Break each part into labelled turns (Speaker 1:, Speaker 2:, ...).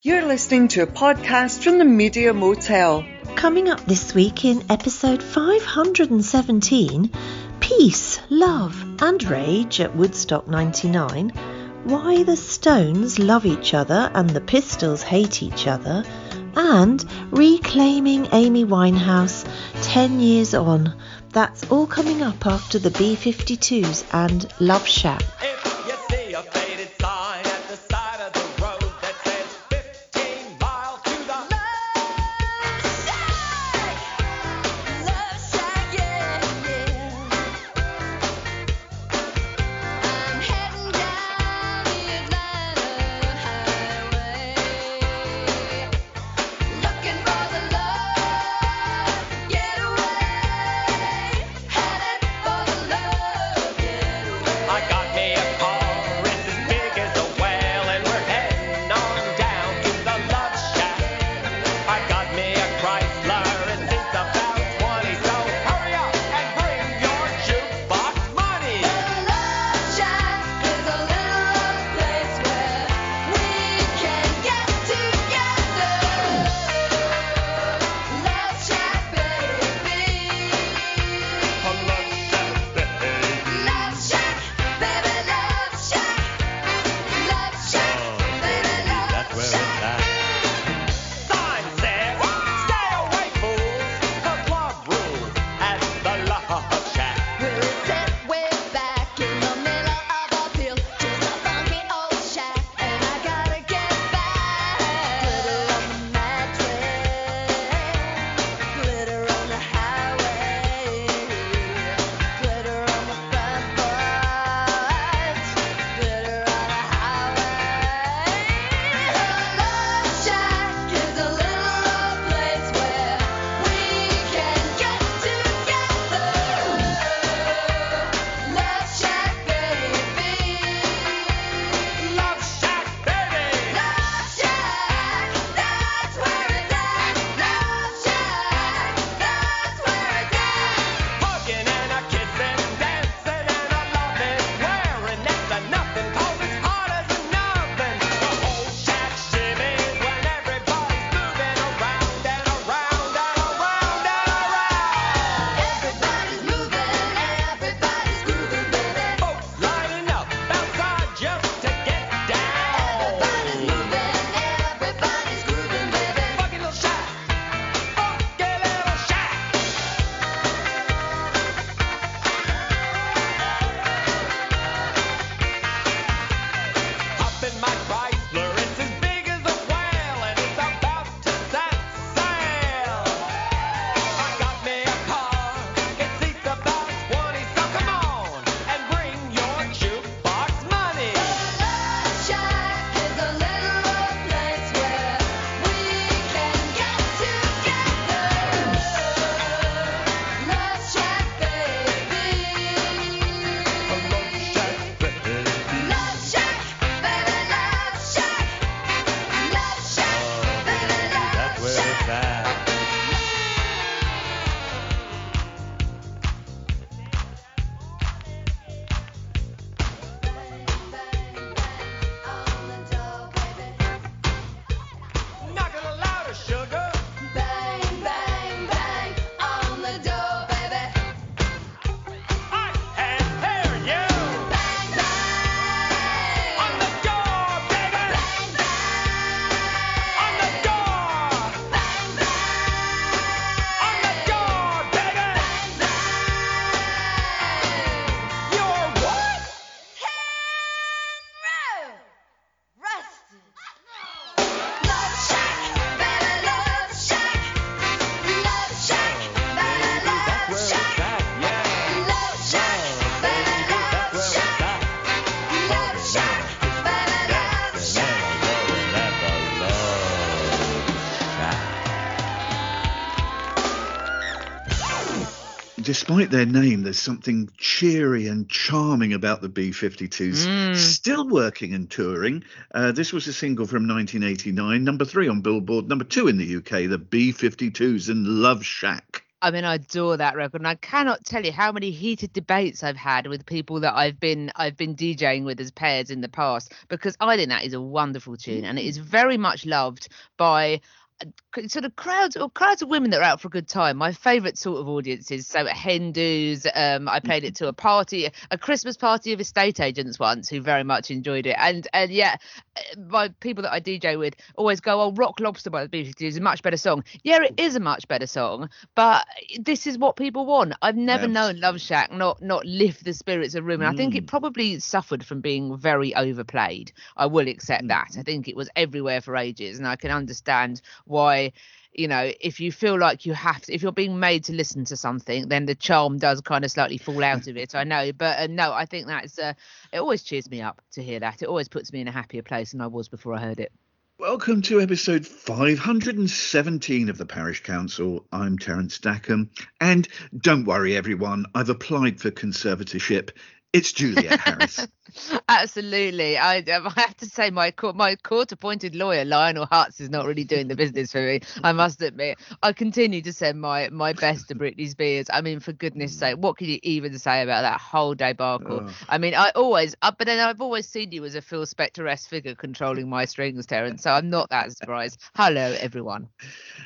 Speaker 1: You're listening to a podcast from the Media Motel.
Speaker 2: Coming up this week in episode 517 Peace, Love and Rage at Woodstock 99, Why the Stones Love Each Other and the Pistols Hate Each Other, and Reclaiming Amy Winehouse 10 years on. That's all coming up after the B 52s and Love Shack.
Speaker 3: If
Speaker 4: Despite their name, there's something cheery and charming about the B 52s. Still working and touring. Uh, this was a single from 1989, number three on Billboard, number two in the UK, the B 52s and Love Shack.
Speaker 5: I mean, I adore that record, and I cannot tell you how many heated debates I've had with people that I've been I've been DJing with as pairs in the past because I think that is a wonderful tune, and it is very much loved by sort of crowds or crowds of women that are out for a good time. My favourite sort of audiences. So Hindus. Um, I played it to a party, a Christmas party of estate agents once, who very much enjoyed it. And and yeah, uh, my people that I DJ with always go, "Oh, Rock Lobster by the BBC is a much better song." Yeah, it is a much better song, but this is what people want. I've never known Love Shack not not lift the spirits of room, and I think it probably suffered from being very overplayed. I will accept that. I think it was everywhere for ages, and I can understand why you know if you feel like you have to if you're being made to listen to something then the charm does kind of slightly fall out of it i know but uh, no i think that's uh, it always cheers me up to hear that it always puts me in a happier place than i was before i heard it
Speaker 4: Welcome to episode 517 of the Parish Counsel. I'm Terence Stackham. And don't worry, everyone, I've applied for conservatorship. It's Juliet Harris.
Speaker 5: Absolutely. I, I have to say, my court, my court-appointed lawyer, Lionel Hutz, is not really doing the business for me. I must admit. I continue to send my my best to Britney Spears. I mean, for goodness sake, what can you even say about that whole debacle? I mean, I always, uh, but then I've always seen you as a Phil Spector-esque figure controlling my strings, Terence. So I'm not that surprised. Hello, everyone.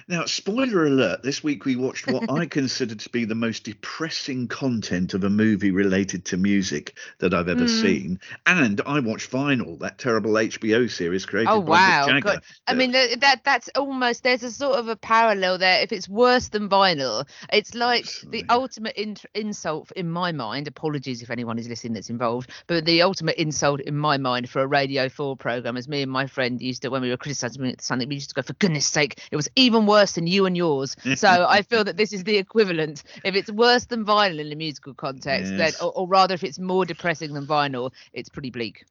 Speaker 4: Now, spoiler alert, this week we watched what I consider to be the most depressing content of a movie related to music that I've ever
Speaker 5: Hmm.
Speaker 4: seen. And I watched Vinyl, that terrible HBO series created
Speaker 5: Oh
Speaker 4: by
Speaker 5: wow!
Speaker 4: Mick Jagger.
Speaker 5: I mean, that that's almost there's a sort of a parallel there. If it's worse than vinyl, it's like the ultimate in- insult in my mind. Apologies if anyone is listening that's involved, but the ultimate insult in my mind for a Radio Four program, is me and my friend used to when we were criticising something, we used to go, for goodness sake, it was even worse than you and yours. So I feel that this is the equivalent. If it's worse than vinyl in the musical context, then or, or rather, if it's more depressing than vinyl, it's pretty bleak.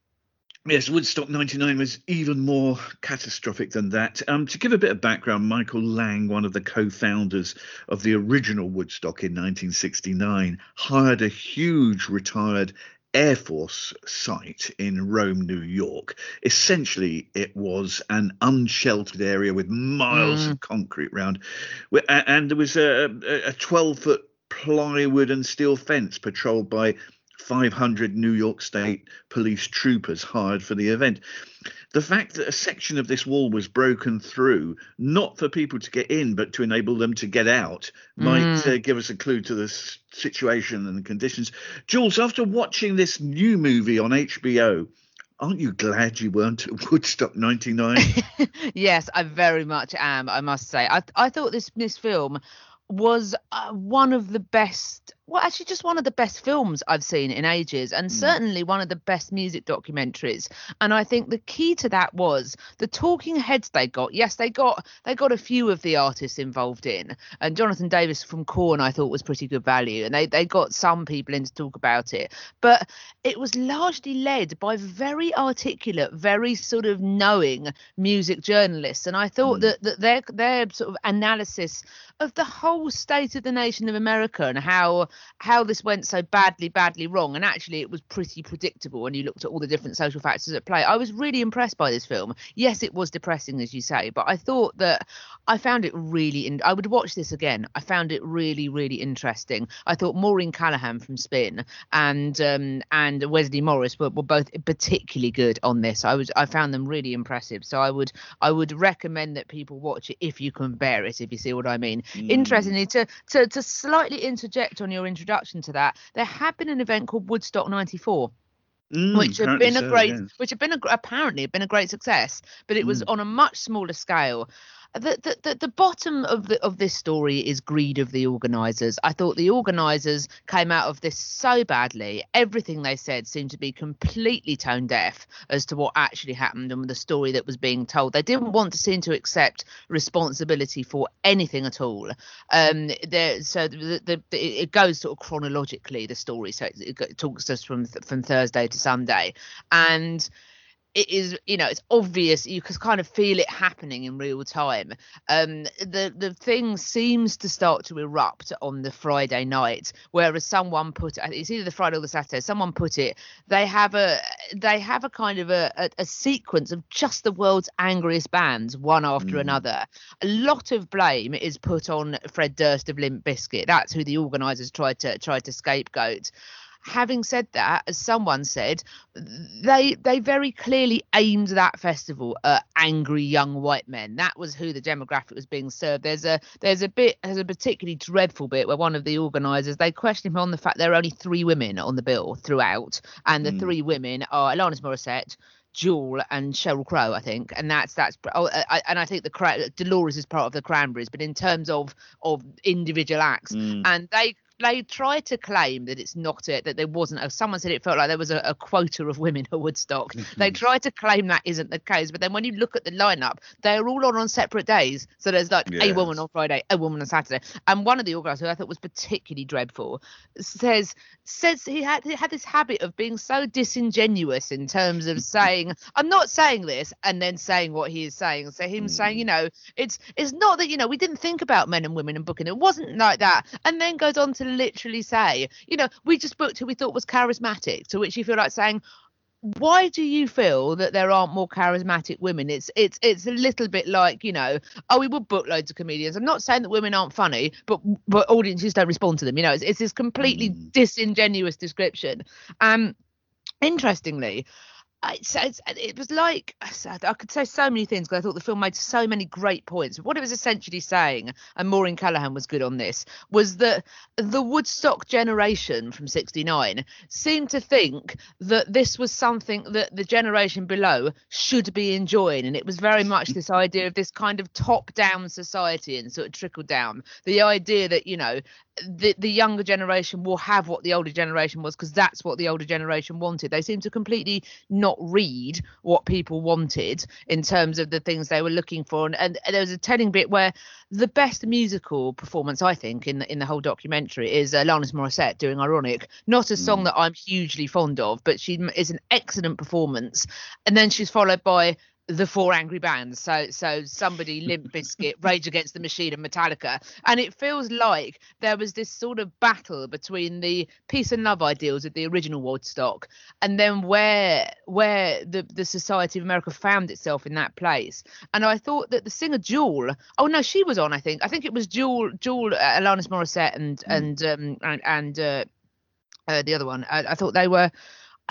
Speaker 4: Yes, Woodstock 99 was even more catastrophic than that. Um, to give a bit of background, Michael Lang, one of the co founders of the original Woodstock in 1969, hired a huge retired Air Force site in Rome, New York. Essentially, it was an unsheltered area with miles of concrete round, Wi- a- and there was a 12 foot plywood and steel fence patrolled by 500 New York State police troopers hired for the event. The fact that a section of this wall was broken through, not for people to get in, but to enable them to get out, might uh, give us a clue to the situation and the conditions. Jules, after watching this new movie on HBO, aren't you glad you weren't at Woodstock 99?
Speaker 5: yes, I very much am. I must say, I I thought this this film was uh, one of the best. Well, actually, just one of the best films I've seen in ages, and hmm. certainly one of the best music documentaries. And I think the key to that was the talking heads they got. Yes, they got they got a few of the artists involved in, and Jonathan Davis from Korn I thought was pretty good value, and they they got some people in to talk about it, but it was largely led by very articulate, very sort of knowing music journalists, and I thought hmm. that that their their sort of analysis of the whole state of the nation of America and how how this went so badly, badly wrong, and actually it was pretty predictable when you looked at all the different social factors at play. I was really impressed by this film. Yes, it was depressing, as you say, but I thought that I found it really. In- I would watch this again. I found it really, really interesting. I thought Maureen Callahan from Spin and um, and Wesley Morris were, were both particularly good on this. I was I found them really impressive. So I would I would recommend that people watch it if you can bear it. If you see what I mean. Interestingly, to to to slightly interject on your introduction to that, there had been an event called Woodstock '94
Speaker 4: Mm,
Speaker 5: which had been a
Speaker 4: so,
Speaker 5: great,
Speaker 4: yes.
Speaker 5: which had been a, apparently had been a great success, but it
Speaker 4: Mm.
Speaker 5: was on a much smaller scale. The, the, the, bottom of the of this story is greed of the organisers. I thought the organisers came out of this so badly. Everything they said seemed to be completely tone deaf as to what actually happened and the story that was being told. They didn't want to seem to accept responsibility for anything at all. Um, there, so the, the, the it goes sort of chronologically the story. So it, it talks us from from Thursday to Sunday, and it is you know it's obvious you can kind of feel it happening in real time um the the thing seems to start to erupt on the friday night whereas someone put it it's either the friday or the saturday someone put it they have a they have a kind of a, a, a sequence of just the world's angriest bands one after
Speaker 4: Mm.
Speaker 5: another a lot of blame is put on fred durst of limp Bizkit. that's who the organizers tried to tried to scapegoat having said that as someone said they they very clearly aimed that festival at angry young white men that was who the demographic was being served there's a there's a bit there's a particularly dreadful bit where one of the organizers they question him on the fact there are only three women on the bill throughout and the
Speaker 4: Mm.
Speaker 5: three women are Alanis Morissette Jewel and Sheryl Crow, I think, and that's that's. Oh, I, and I think the Cra- Dolores is part of the Cranberries, but in terms of of individual acts,
Speaker 4: Mm.
Speaker 5: and they they try to claim that it's not it that there wasn't a, someone said it felt like there was a, a quota of women at woodstock mm-hmm. they try to claim that isn't the case but then when you look at the lineup they're all on on separate days. So there's like a woman on friday a woman on saturday. And one of the organisers who i thought was particularly dreadful says says he had he had this habit of being so disingenuous in terms of saying i'm not saying this and then saying what he is saying. So him saying mm. you know it's it's not that you know we didn't think about men and women and booking. It wasn't like that. And then goes on to literally say you know we just booked who we thought was charismatic to which you feel like saying why do you feel that there aren't more charismatic women? It's it's it's a little bit like you know oh we would book loads of comedians. I'm not saying that women aren't funny but but audiences don't respond to them you know it's, it's this completely
Speaker 4: Mm.
Speaker 5: disingenuous description. Um interestingly I, so it's, it was like I could say so many things because I thought the film made so many great points. What it was essentially saying, and Maureen Callahan was good on this, was that the Woodstock generation from '69 seemed to think that this was something that the generation below should be enjoying, and it was very much this idea of this kind of top-down society and sort of trickle down. The idea that you know the the younger generation will have what the older generation was because that's what the older generation wanted. They seem to completely not read what people wanted in terms of the things they were looking for. And, and there was a telling bit where the best musical performance, I think, in the, in the whole documentary is uh, Alanis Morissette doing "Ironic." Not a song that I'm hugely fond of, but she is an excellent performance. And then she's followed by the four angry bands. So so somebody Limp Bizkit, Rage Against the Machine, and Metallica. And it feels like there was this sort of battle between the peace and love ideals of the original Woodstock, and then where where the the Society of America found itself in that place. And I thought that the singer Jewel, oh no, she was on. I think I think it was Jewel Jewel uh, Alanis Morissette and and um and and uh, uh, the other one. I, I thought they were.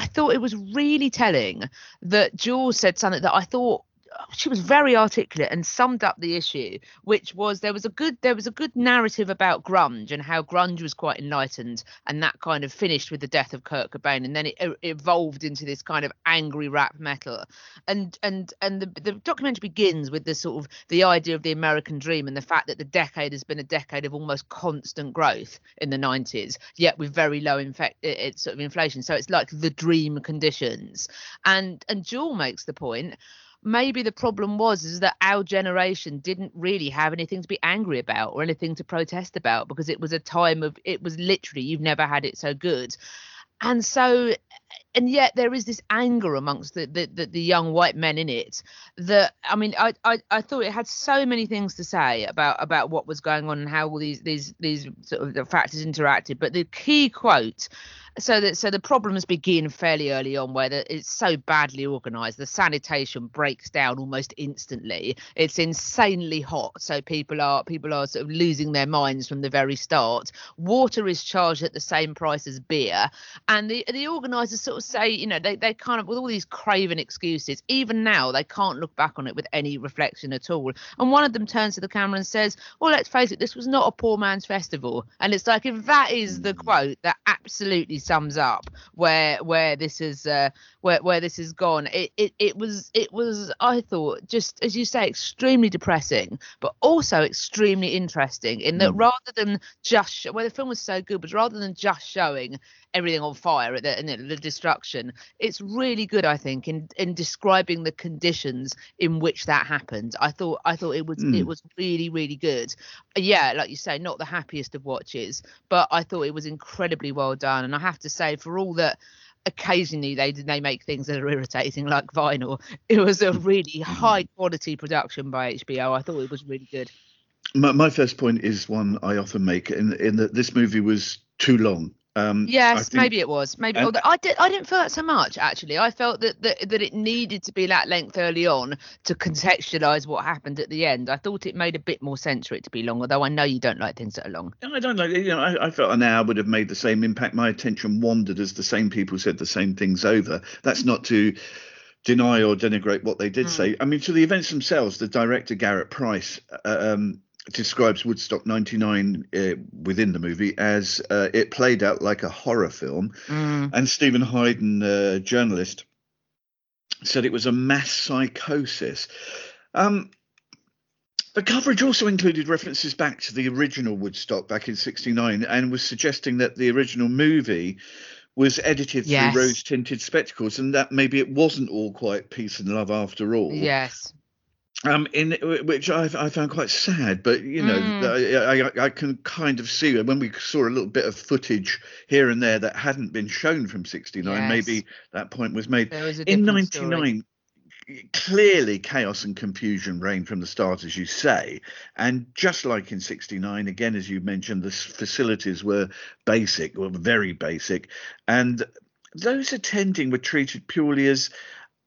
Speaker 5: I thought it was really telling that Jules said something that I thought she was very articulate and summed up the issue which was there was a good there was a good narrative about grunge and how grunge was quite enlightened and that kind of finished with the death of Kurt Cobain. And then it, e- evolved into this kind of angry rap metal. And and and the, the documentary begins with the sort of the idea of the American dream and the fact that the decade has been a decade of almost constant growth in the 90s yet with very low infect it's sort of inflation. So it's like the dream conditions. And and Jewel makes the point maybe the problem was is that our generation didn't really have anything to be angry about or anything to protest about because it was a time of it was literally you've never had it so good. And so and yet there is this anger amongst the the, the, the young white men in it that i mean I, I i thought it had so many things to say about about what was going on and how all these these these sort of the factors interacted. But the key quote so that so the problems begin fairly early on where the, it's so badly organized the sanitation breaks down almost instantly. It's insanely hot. So people are people are sort of losing their minds from the very start. Water is charged at the same price as beer. And the the organizers sort of say you know they, they kind of with all these craven excuses even now they can't look back on it with any reflection at all. And one of them turns to the camera and says well let's face it this was not a poor man's festival. And it's like if that is the quote that absolutely sums up where where this is uh where where this has gone. It, it it was it was i thought just as you say extremely depressing but also extremely interesting in that rather than just where well the film was so good but rather than just showing everything on fire at the, and the, the destruction it's really good i think in in describing the conditions in which that happened i thought i thought it was it
Speaker 4: Mm.
Speaker 5: was really really good yeah like you say not the happiest of watches but i thought it was incredibly well done and i have to say for all that occasionally they they make things that are irritating like vinyl. It was a really high quality production by HBO. I thought it was really good.
Speaker 4: My, my first point is one I often make in in that this movie was too long. Um,
Speaker 5: Yes,
Speaker 4: think-
Speaker 5: maybe it was. Maybe
Speaker 4: and-
Speaker 5: although I did. I didn't feel that so much actually. I felt that, that that it needed to be that length early on to contextualize what happened at the end. I thought it made a bit more sense for it to be long. Although I know you don't like things that are long.
Speaker 4: I don't know. You know, I, I felt an hour would have made the same impact. My attention wandered as the same people said the same things over. That's not to deny or denigrate what they did say. I mean, to the events themselves, the director Garrett Price uh, um, describes Woodstock '99 uh, within the movie as uh, it played out like a horror film,
Speaker 5: Mm.
Speaker 4: and Steven Hyden, uh, journalist, said it was a mass psychosis. Um, the coverage also included references back to the original Woodstock back in '69 and was suggesting that the original movie was edited
Speaker 5: Yes.
Speaker 4: through rose tinted spectacles and that maybe it wasn't all quite peace and love after all.
Speaker 5: Yes.
Speaker 4: Um, in which I, I found quite sad, but you know,
Speaker 5: Mm.
Speaker 4: I, I, I can kind of see when we saw a little bit of footage here and there that hadn't been shown from '69.
Speaker 5: Yes.
Speaker 4: Maybe that point was made
Speaker 5: There was a
Speaker 4: in
Speaker 5: different story.
Speaker 4: '99. Clearly, chaos and confusion reigned from the start, as you say. And just like in 69, again, as you mentioned, the facilities were basic, were very basic. And those attending were treated purely as,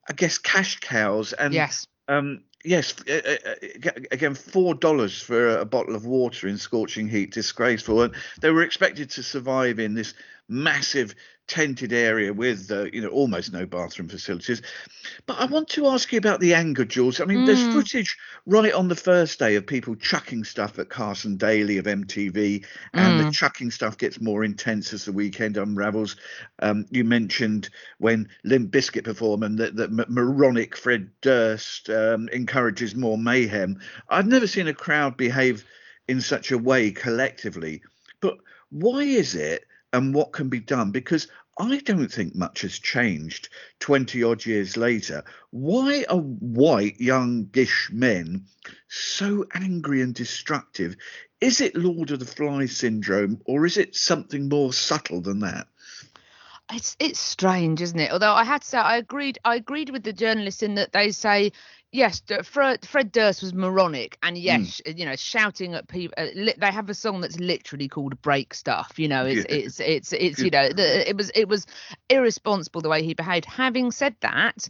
Speaker 4: I guess, cash cows. And
Speaker 5: Yes.
Speaker 4: um, yes, uh, uh, uh, again, four dollars for a bottle of water in scorching heat, disgraceful. And they were expected to survive in this massive tented area with, uh, you know, almost no bathroom facilities. But I want to ask you about the anger, Jules. I mean, there's
Speaker 5: Mm.
Speaker 4: footage right on the first day of people chucking stuff at Carson Daly of MTV, and the
Speaker 5: Mm.
Speaker 4: chucking stuff gets more intense as the weekend unravels. Um, you mentioned when Limp Bizkit perform and that, that moronic Fred Durst um, encourages more mayhem. I've never seen a crowd behave in such a way collectively. But why is it and what can be done? Because I don't think much has changed 20 odd years later. Why are white, youngish men so angry and destructive? Is it Lord of the Flies syndrome or is it something more subtle than that?
Speaker 5: It's it's strange, isn't it? Although I had to say I agreed I agreed with the journalists in that they say yes, Fred, Fred Durst was moronic, and yes, you know, shouting at people. Uh, li- they have a song that's literally called "Break Stuff." You know, it's
Speaker 4: Yeah.
Speaker 5: it's it's it's you know, the, it was it was irresponsible the way he behaved. Having said that.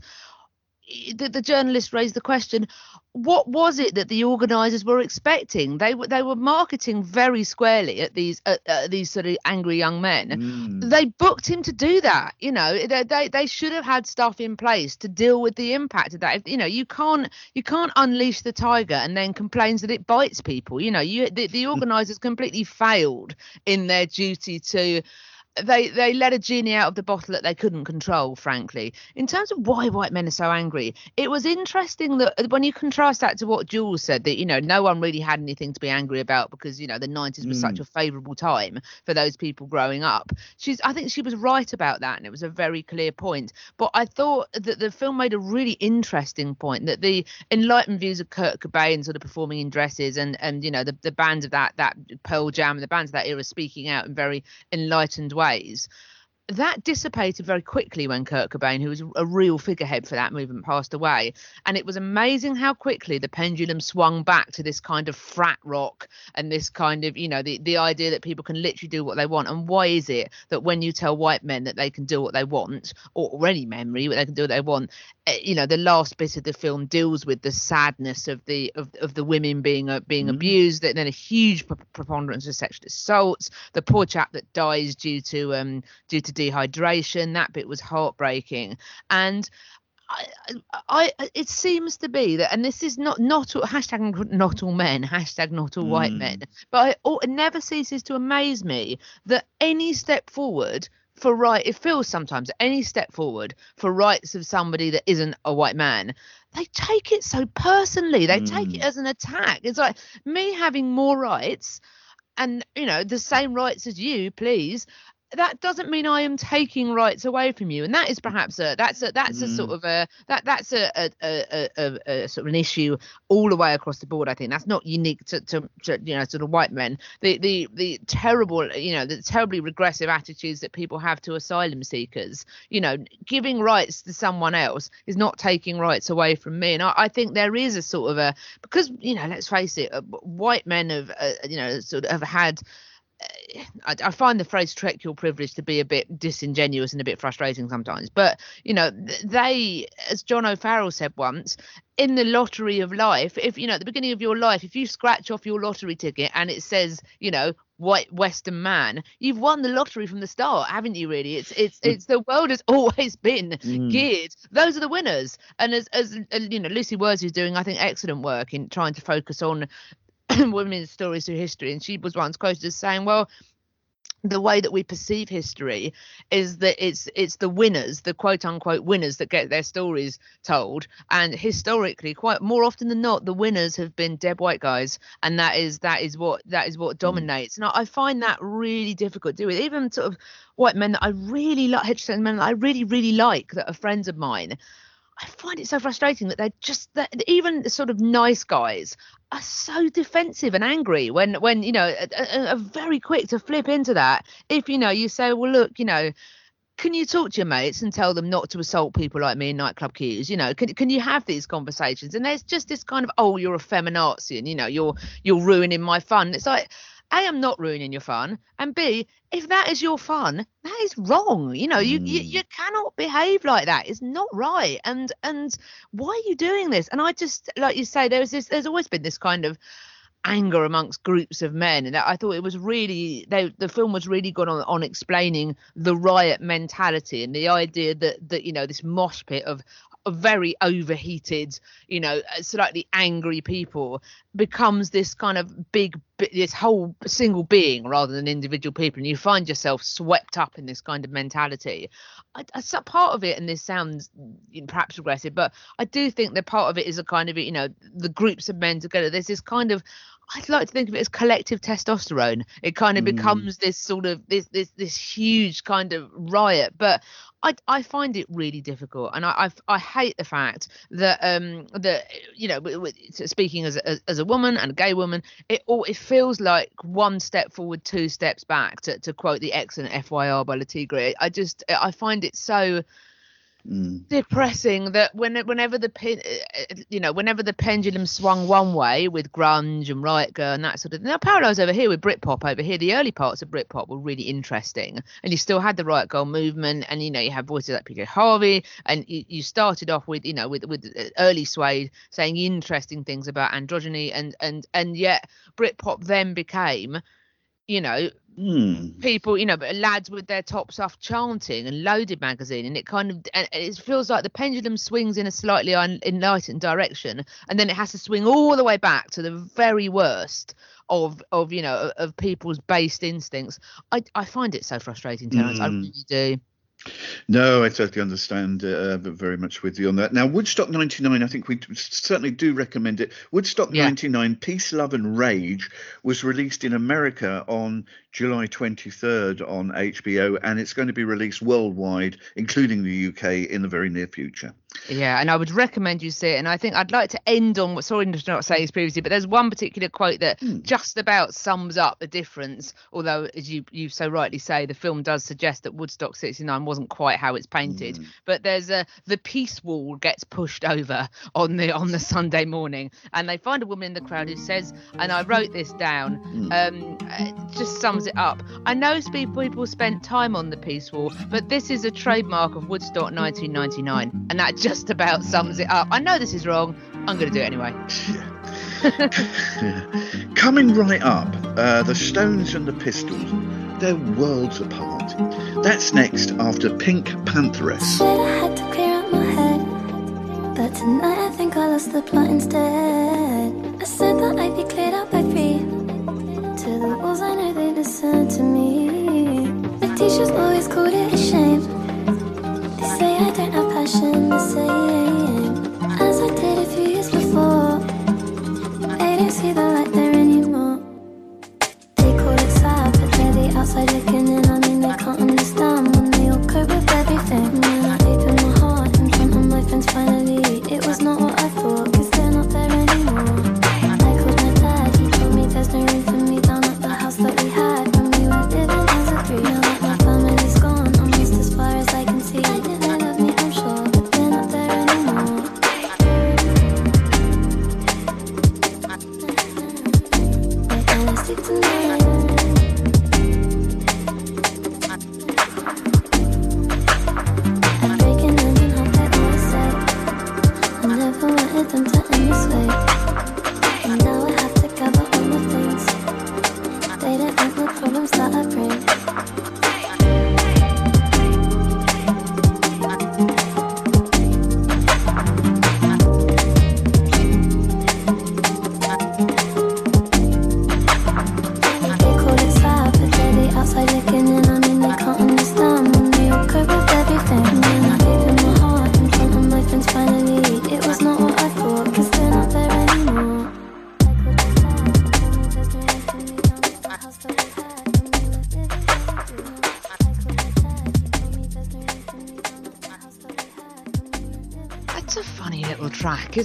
Speaker 5: The, the journalist raised the question what was it that the organisers were expecting? They were they were marketing very squarely at these at, at these sort of angry young men.
Speaker 4: Mm.
Speaker 5: they booked him to do that you know they, they they should have had stuff in place to deal with the impact of that. If- you know you can't you can't unleash the tiger and then complains that it bites people you know you the, the organizers completely failed in their duty to they they let a genie out of the bottle that they couldn't control frankly. In terms of why white men are so angry it was interesting that uh, when you contrast that to what jules said that you know no one really had anything to be angry about because you know the 90s was such
Speaker 4: Mm.
Speaker 5: a favorable time for those people growing up. She's i think she was right about that and it was a very clear point. But i thought that the film made a really interesting point that the enlightened views of kurt cobain sort of performing in dresses and and you know the, the bands of that that pearl jam and the bands of that era speaking out in very enlightened ways ways that dissipated very quickly when Kurt Cobain, who was a real figurehead for that movement, passed away. And it was amazing how quickly the pendulum swung back to this kind of frat rock and this kind of, you know, the, the idea that people can literally do what they want. And why is it that when you tell white men that they can do what they want, or, or any memory, they can do what they want, eh, you know, the last bit of the film deals with the sadness of the of, of the women being uh, being
Speaker 4: Mhm.
Speaker 5: abused, and then a huge preponderance of sexual assaults, the poor chap that dies due to um due to dehydration. That bit was heartbreaking, and. I, I, I, it seems to be that, and this is not not all, hashtag not all men, hashtag not all white
Speaker 4: Mm.
Speaker 5: men, but it, it never ceases to amaze me that any step forward for right, it feels sometimes any step forward for rights of somebody that isn't a white man, they take it so personally. They take it
Speaker 4: Mm.
Speaker 5: as an attack. It's like me having more rights and you know the same rights as you please that doesn't mean I am taking rights away from you, and that is perhaps a that's a that's a sort
Speaker 4: Mm.
Speaker 5: of a that that's a a, a, a, a sort of an issue all the way across the board. I think that's not unique to, to, to you know sort of white men. The the the terrible you know the terribly regressive attitudes that people have to asylum seekers. You know, giving rights to someone else is not taking rights away from me, and I, I think there is a sort of a because you know let's face it, uh, white men have uh, you know sort of have had. I, I find the phrase "trek your privilege" to be a bit disingenuous and a bit frustrating sometimes. But you know, they, as John O'Farrell said once, in the lottery of life, if you know at the beginning of your life, if you scratch off your lottery ticket and it says, you know, white Western man, you've won the lottery from the start, haven't you? Really, it's it's it's the world has always been
Speaker 4: Mm.
Speaker 5: geared. Those are the winners, and as as uh, you know, Lucy Words Worsley's doing, I think, excellent work in trying to focus on women's stories through history. And she was once quoted as saying, "Well." the way that we perceive history is that it's it's the winners the quote unquote winners that get their stories told and historically quite more often than not the winners have been dead white guys and that is that is what that is what mm. dominates and I, I find that really difficult to do with even sort of white men that I really like heterosexual men that I really really like that are friends of mine I find it so frustrating that they're just that even the sort of nice guys are so defensive and angry when when you know are, very quick to flip into that. If you know you say, well, look, you know. Can you talk to your mates and tell them not to assault people like me in nightclub queues? You know, can can you have these conversations? And there's just this kind of, oh, you're a feminazi, and you know, you're you're ruining my fun. It's like, a, I'm not ruining your fun, and b, if that is your fun, that is wrong. You know, you, you
Speaker 4: Mm.
Speaker 5: you cannot behave like that. It's not right. And and why are you doing this? And I just like you say, there's this. There's always been this kind of anger amongst groups of men and I thought it was really they the film was really good on on explaining the riot mentality and the idea that that you know this mosh pit of very overheated you know uh, slightly angry people becomes this kind of big this whole single being rather than individual people. And you find yourself swept up in this kind of mentality. I, I, part of it and this sounds perhaps regressive but i do think that part of it is a kind of you know the groups of men together. There's this kind of I'd like to think of it as collective testosterone. It kind of
Speaker 4: Mm.
Speaker 5: becomes this sort of this this this huge kind of riot. But I I find it really difficult, and I I, I hate the fact that um that you know speaking as a, as a woman and a gay woman, it all it feels like one step forward, two steps back. To to quote the excellent FYR by Le Tigre, I just I find it so
Speaker 4: Mm.
Speaker 5: depressing that when whenever the you know whenever the pendulum swung one way with grunge and riot girl and that sort of now parallels over here with Britpop over here. The early parts of Britpop were really interesting. And you still had the riot girl movement and you know you had voices like PJ Harvey. And you, you started off with you know with with uh, early Suede saying interesting things about androgyny. And and and yet Britpop then became you know
Speaker 4: Mm.
Speaker 5: people, you know, but lads with their tops off chanting and loaded magazine, and it kind of and it feels like the pendulum swings in a slightly un- enlightened direction, and then it has to swing all the way back to the very worst of of you know of, people's based instincts. I I find it so frustrating, Terence. I
Speaker 4: Mm.
Speaker 5: really do.
Speaker 4: No, I totally understand uh, very much with you on that. Now, Woodstock 99, I think we certainly do recommend it. Woodstock
Speaker 5: Yeah.
Speaker 4: 99, Peace, Love and Rage, was released in America on July 23rd on HBO, and it's going to be released worldwide, including the UK, in the very near future.
Speaker 5: Yeah, and I would recommend you see it. And I think I'd like to end on what sorry to not say this previously, but there's one particular quote that
Speaker 4: Hmm.
Speaker 5: just about sums up the difference. Although, as you you so rightly say, the film does suggest that Woodstock '69 wasn't quite how it's painted.
Speaker 4: Hmm.
Speaker 5: But there's a the peace wall gets pushed over on the on the Sunday morning, and they find a woman in the crowd who says, and I wrote this down.
Speaker 4: Hmm.
Speaker 5: Um, just sums it up. I know people people spent time on the peace wall, but this is a trademark of Woodstock 1999, and that just about sums it up. I know this is wrong. I'm going to do it anyway.
Speaker 4: Coming right up, uh, the Stones and the Pistols, they're worlds apart. That's next after Pink Pantheress.
Speaker 6: Said I had to clear up my head, but tonight I think I lost the plot instead. I said that I'd be cleared up by Walls, I know they listen to me. The teachers always called it a shame. They say I don't have passion the same as I did a few years before. They don't see the light there anymore. They call it sad, but they're the outside looking in. This way.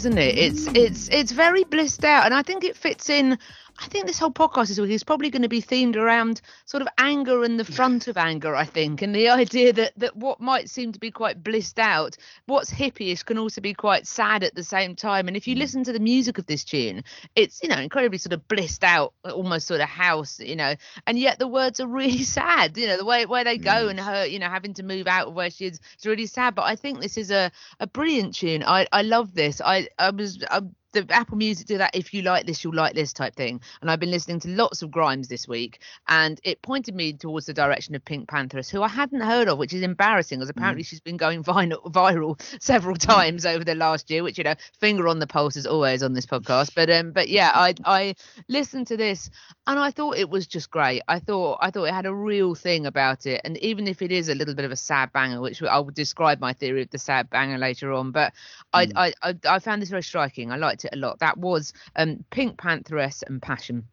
Speaker 5: Isn't it? It's it's it's very blissed out, and I think it fits in. I think this whole podcast is probably going to be themed around sort of anger and the front of anger. I think, and the idea that that what might seem to be quite blissed out, what's hippyish, can also be quite sad at the same time. And if you mm. listen to the music of this tune, it's you know incredibly sort of blissed out, almost sort of house, you know, and yet the words are really sad. You know, the way where they go mm. and her, you know, having to move out of where she is, it's really sad. But I think this is a a brilliant tune. I I love this. I I was. I, the Apple Music do that. If you like this, you'll like this type thing. And I've been listening to lots of Grimes this week, and it pointed me towards the direction of Pink Pantheress, who I hadn't heard of, which is embarrassing, because apparently mm. she's been going viral, viral several mm. times over the last year. Which you know, finger on the pulse is always on this podcast. But um, but yeah, I I listened to this, and I thought it was just great. I thought I thought it had a real thing about it, and even if it is a little bit of a sad banger, which I will describe my theory of the sad banger later on, but I mm. I, I I found this very striking. I liked it a lot. That was um Pink Pantheress and Passion.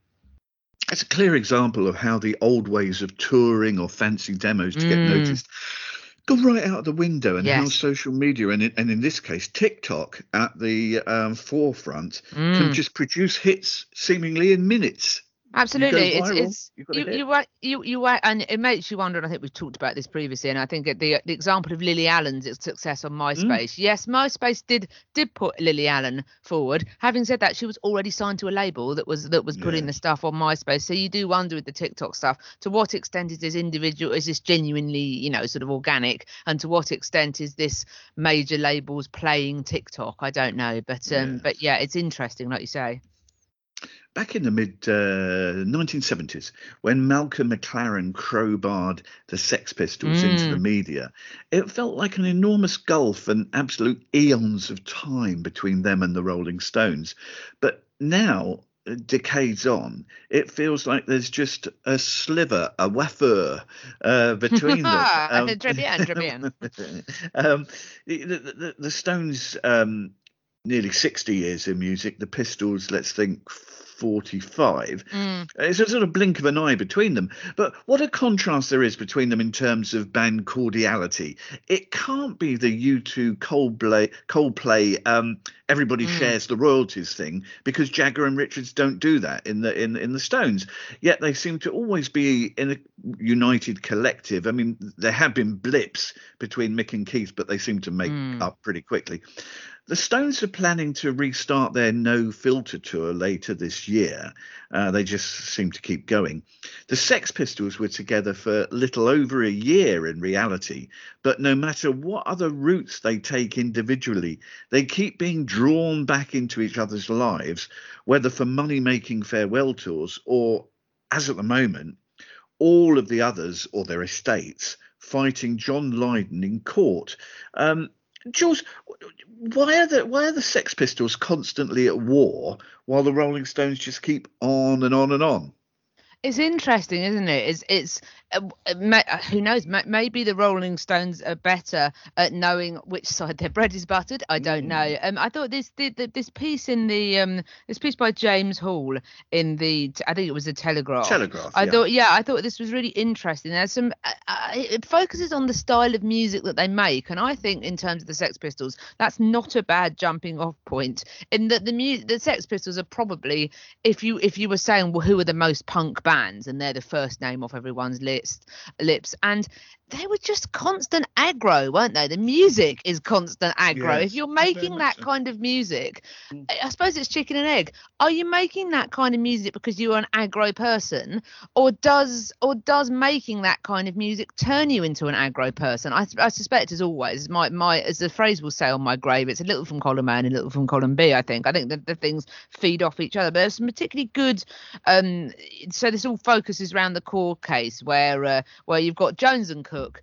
Speaker 4: It's a clear example of how the old ways of touring or fancy demos to get
Speaker 5: Mm.
Speaker 4: noticed go right out the window, and how social media and in, and in this case TikTok at the um, forefront
Speaker 5: Mm.
Speaker 4: can just produce hits seemingly in minutes.
Speaker 5: Absolutely, it's it's
Speaker 4: you've got a
Speaker 5: you you you you and it makes you wonder. And I think we've talked about this previously, and I think the the example of Lily Allen's success on MySpace. Yes, MySpace did did put Lily Allen forward. Having said that, she was already signed to a label that was that was putting
Speaker 4: Yeah.
Speaker 5: the stuff on MySpace. So you do wonder with the TikTok stuff, to what extent is this individual, is this genuinely you know sort of organic, and to what extent is this major labels playing TikTok? I don't know, but um,
Speaker 4: Yeah.
Speaker 5: but yeah, it's interesting, like you say.
Speaker 4: Back in the mid uh, 1970s, when Malcolm McLaren crowbarred the Sex Pistols into the
Speaker 5: Mm.
Speaker 4: media, it felt like an enormous gulf and absolute eons of time between them and the Rolling Stones. But now, uh, decades on, it feels like there's just a sliver, a wafer uh, between them.
Speaker 5: Très bien, très bien.
Speaker 4: um, the, the, the, the Stones, um, nearly 60 years in music, the Pistols, let's think 45.
Speaker 5: Mm.
Speaker 4: It's a sort of blink of an eye between them. But what a contrast there is between them in terms of band cordiality. It can't be the U2 Coldplay, Coldplay um, everybody
Speaker 5: Mm.
Speaker 4: shares the royalties thing because Jagger and Richards don't do that in the in in the Stones. Yet they seem to always be in a united collective. I mean, there have been blips between Mick and Keith, but they seem to make
Speaker 5: Mm.
Speaker 4: up pretty quickly. The Stones are planning to restart their No Filter tour later this year. Uh, they just seem to keep going. The Sex Pistols were together for little over a year in reality, but no matter what other routes they take individually, they keep being drawn back into each other's lives, whether for money making farewell tours or, as at the moment, all of the others or their estates fighting John Lydon in court. Um, Jules, why are the why are the Sex Pistols constantly at war while the Rolling Stones just keep on and on and on?
Speaker 5: It's interesting, isn't it? It's it's who knows? Maybe the Rolling Stones are better at knowing which side their bread is buttered. I don't know. Um, I thought this this piece in the um this piece by James Hall in the I think it was the Telegraph.
Speaker 4: Telegraph.
Speaker 5: I
Speaker 4: yeah.
Speaker 5: thought, yeah, I thought this was really interesting. There's some, uh, uh, it focuses on the style of music that they make, and I think in terms of the Sex Pistols, that's not a bad jumping off point. In that the mu- the Sex Pistols are probably, if you if you were saying, well, who are the most punk bands, and they're the first name off everyone's list lips, and they were just constant aggro, weren't they? The music is constant aggro.
Speaker 4: Yes,
Speaker 5: if you're making that
Speaker 4: so.
Speaker 5: kind of music,
Speaker 4: Mm.
Speaker 5: I I suppose it's chicken and egg. Are you making that kind of music because you're an aggro person, or does or does making that kind of music turn you into an aggro person? I, I suspect, as always, my my as the phrase will say on my grave, it's a little from column A and a little from column B. I think. I think that the things feed off each other. But there's some particularly good. Um, so this all focuses around the core case where uh, where you've got Jones and Cook cook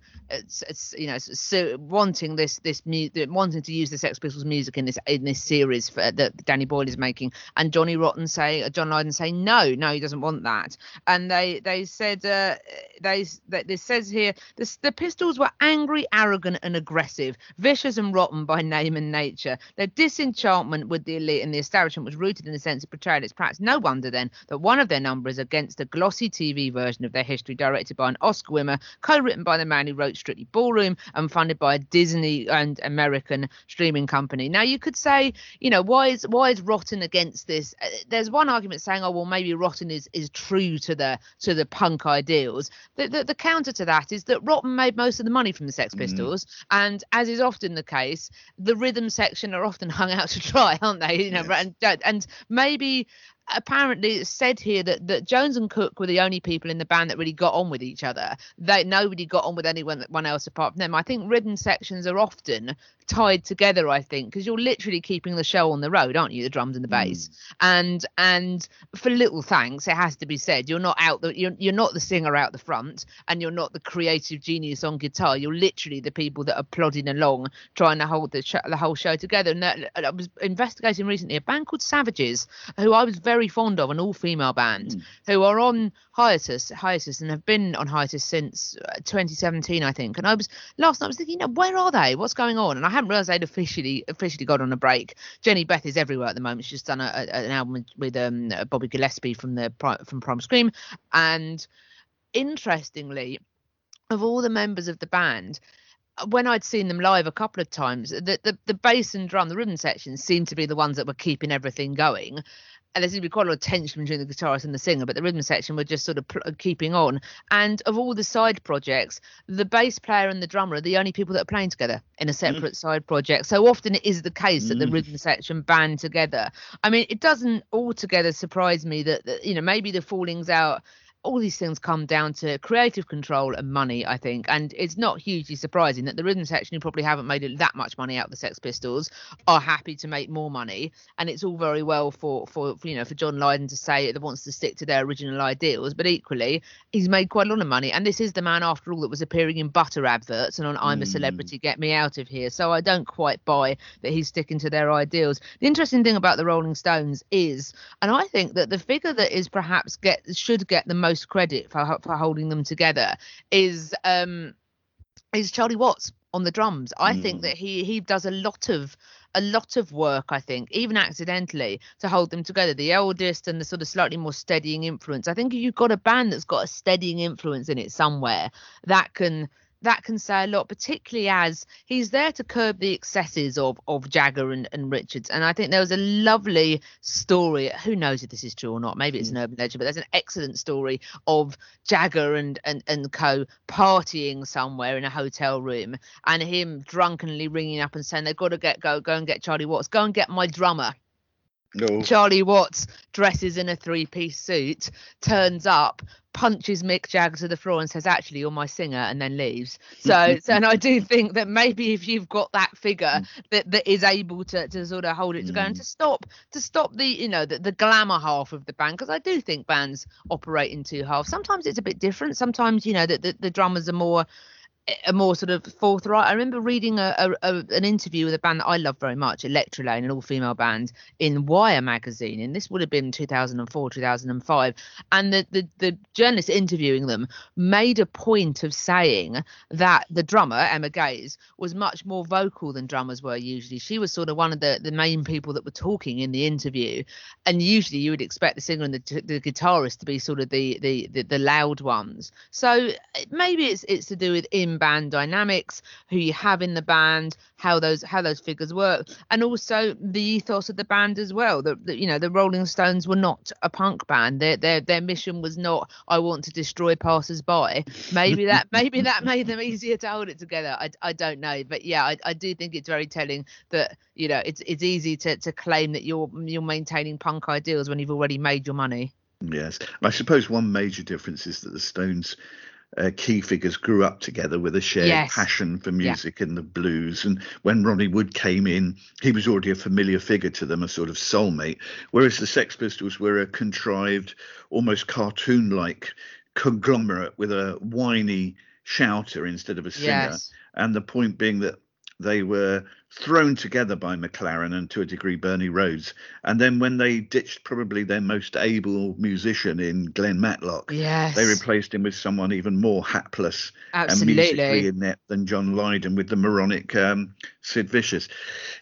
Speaker 5: you know so wanting this this wanting to use the Sex Pistols music in this in this series for, that Danny Boyle is making, and Johnny Rotten say uh, John Lydon say no, no, he doesn't want that, and they they said uh, they this says here this, the Pistols were angry, arrogant, and aggressive, vicious and rotten by name and nature. Their disenchantment with the elite and the establishment was rooted in the sense it portrayed its practice. No wonder then that one of their numbers against a glossy TV version of their history, directed by an Oscar winner, co-written by the man who wrote Strictly Ballroom, and funded by a Disney and American streaming company. Now you could say, you know, why is why is Rotten against this? Uh, There's one argument saying, oh well, maybe Rotten is is true to the to the punk ideals. The, the, the counter to that is that Rotten made most of the money from the Sex Pistols, and as is often the case, the rhythm section are often hung out to dry, aren't they? You know,
Speaker 4: Yes.
Speaker 5: and, and maybe apparently it's said here that, that Jones and Cook were the only people in the band that really got on with each other. They nobody got on with anyone one else apart from them. I think rhythm sections are often tied together. I think because you're literally keeping the show on the road, aren't you? The drums and the bass, mm. and and for little thanks, it has to be said, you're not out the you're you're not the singer out the front, and you're not the creative genius on guitar. You're literally the people that are plodding along trying to hold the sh- the whole show together. And that, I was investigating recently a band called Savages, who I was very fond of, an all-female band, who are on hiatus, hiatus, and have been on hiatus since uh, 2017, I think. And I was last night I was thinking, you know, where are they? What's going on? And I hadn't realised they'd officially officially got on a break. Jehnny Beth is everywhere at the moment. She's done a, a, an album with, with um, Bobby Gillespie from the from Primal Scream, and interestingly, of all the members of the band, uh, when I'd seen them live a couple of times, the, the, the bass and drum, the rhythm sections seemed to be the ones that were keeping everything going. And there seemed to be quite a lot of tension between the guitarist and the singer, but the rhythm section were just sort of pl- keeping on. And of all the side projects, the bass player and the drummer are the only people that are playing together in a separate mm. side project. So often it is the case that the mm. rhythm section band together. I mean, it doesn't altogether surprise me that, that you know maybe the fallings out all these things come down to creative control and money, I think. And it's not hugely surprising that the rhythm section, who probably haven't made that much money out of the Sex Pistols, are happy to make more money. And it's all very well for, for you know, for John Lydon to say that wants to stick to their original ideals, but equally, he's made quite a lot of money. And this is the man, after all, that was appearing in butter adverts and on I'm a hmm. Celebrity, Get Me Out of Here. So I don't quite buy that he's sticking to their ideals. The interesting thing about the Rolling Stones is, and I think that the figure that is perhaps get should get the most credit for for holding them together is um is Charlie Watts on the drums. I think that he he does a lot of a lot of work, I think, even accidentally, to hold them together. The eldest and the sort of slightly more steadying influence. I think if you've got a band that's got a steadying influence in it somewhere, that can that can say a lot, particularly as he's there to curb the excesses of of Jagger and, and Richards. And I think there was a lovely story. Who knows if this is true or not? Maybe it's an mm. urban legend, but there's an excellent story of Jagger and and and co partying somewhere in a hotel room, and him drunkenly ringing up and saying they've got to get go go and get Charlie Watts, go and get my drummer.
Speaker 4: No.
Speaker 5: Charlie Watts dresses in a three piece suit, turns up, punches Mick Jagger to the floor and says, Actually, you're my singer, and then leaves. So, so and I do think that maybe if you've got that figure mm. that, that is able to, to sort of hold it together and mm. to stop to stop the you know the, the glamour half of the band because I do think bands operate in two halves. Sometimes it's a bit different. Sometimes you know that the, the drummers are more a more sort of forthright. I remember reading a, a, a an interview with a band that I love very much, Electrelane, an all-female band in Wire magazine, and this would have been 2004, 2005. And the, the the journalist interviewing them made a point of saying that the drummer Emma Gaze was much more vocal than drummers were usually. She was sort of one of the the main people that were talking in the interview, and usually you would expect the singer and the, the guitarist to be sort of the the the, the loud ones. So maybe it's it's to do with image in band dynamics, who you have in the band, how those how those figures work, and also the ethos of the band as well. That the, you know the Rolling Stones were not a punk band. Their their their mission was not I want to destroy passers-by. Maybe that maybe that made them easier to hold it together. I, I don't know, but yeah, I, I do think it's very telling that you know it's it's easy to to claim that you're you're maintaining punk ideals when you've already made your money.
Speaker 4: Yes, I suppose one major difference is that the Stones. Uh, key figures grew up together with a shared
Speaker 5: Yes.
Speaker 4: passion for music and the blues. And when Ronnie Wood came in, he was already a familiar figure to them, a sort of soulmate. Whereas the Sex Pistols were a contrived, almost cartoon like conglomerate with a whiny shouter instead of a singer.
Speaker 5: Yes.
Speaker 4: And the point being that they were thrown together by McLaren and to a degree Bernie Rhodes. And then when they ditched probably their most able musician in Glenn Matlock,
Speaker 5: Yes.
Speaker 4: they replaced him with someone even more hapless
Speaker 5: Absolutely.
Speaker 4: and musically inept than John Lydon with the moronic um, Sid Vicious.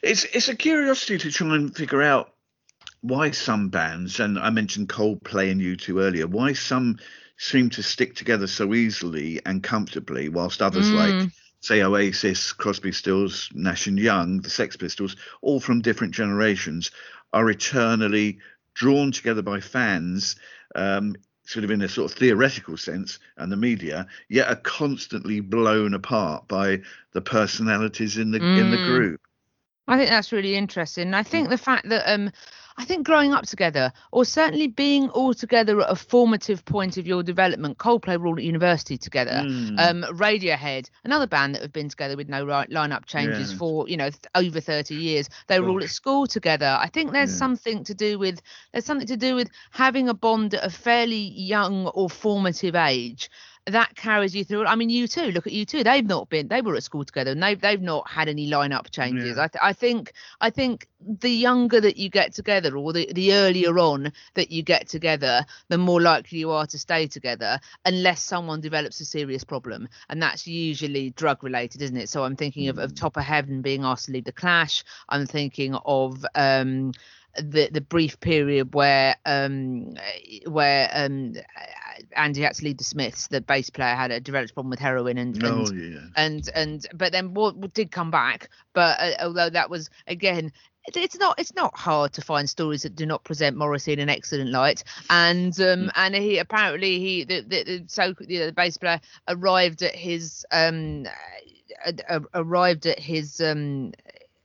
Speaker 4: It's it's a curiosity to try and figure out why some bands, and I mentioned Coldplay and U2 earlier, why some seem to stick together so easily and comfortably, whilst others
Speaker 5: Mm.
Speaker 4: like say Oasis, Crosby, Stills, Nash and Young, the Sex Pistols, all from different generations, are eternally drawn together by fans, um, sort of in a sort of theoretical sense, and the media, yet are constantly blown apart by the personalities in the in the
Speaker 5: Mm.
Speaker 4: group.
Speaker 5: I think that's really interesting. I
Speaker 4: Mm.
Speaker 5: think the fact that um I think growing up together, or certainly being all together at a formative point of your development, Coldplay were all at university together.
Speaker 4: Mm.
Speaker 5: Um, Radiohead, another band that have been together with no right lineup changes
Speaker 4: Yes.
Speaker 5: for you know th- over 30 years. They were all at school together. I think there's
Speaker 4: Yeah.
Speaker 5: something to do with there's something to do with having a bond at a fairly young or formative age that carries you through. I mean, U2. Look at U2. They've not been. They were at school together, and they've they've not had any lineup changes.
Speaker 4: Yeah.
Speaker 5: I th- I think I think the younger that you get together, or the the earlier on that you get together, the more likely you are to stay together, unless someone develops a serious problem, and that's usually drug related, isn't it? So I'm thinking of, of Topper Headon being asked to leave the Clash. I'm thinking of um the the brief period where um where um Andy had to leave the Smiths, the bass player had a developed problem with heroin and, and
Speaker 4: Oh yeah.
Speaker 5: and and but then what did come back but uh, although that was again it's not it's not hard to find stories that do not present Morrissey in an excellent light and um and he apparently he the, the, the so you know, the bass player arrived at his um uh, uh, arrived at his um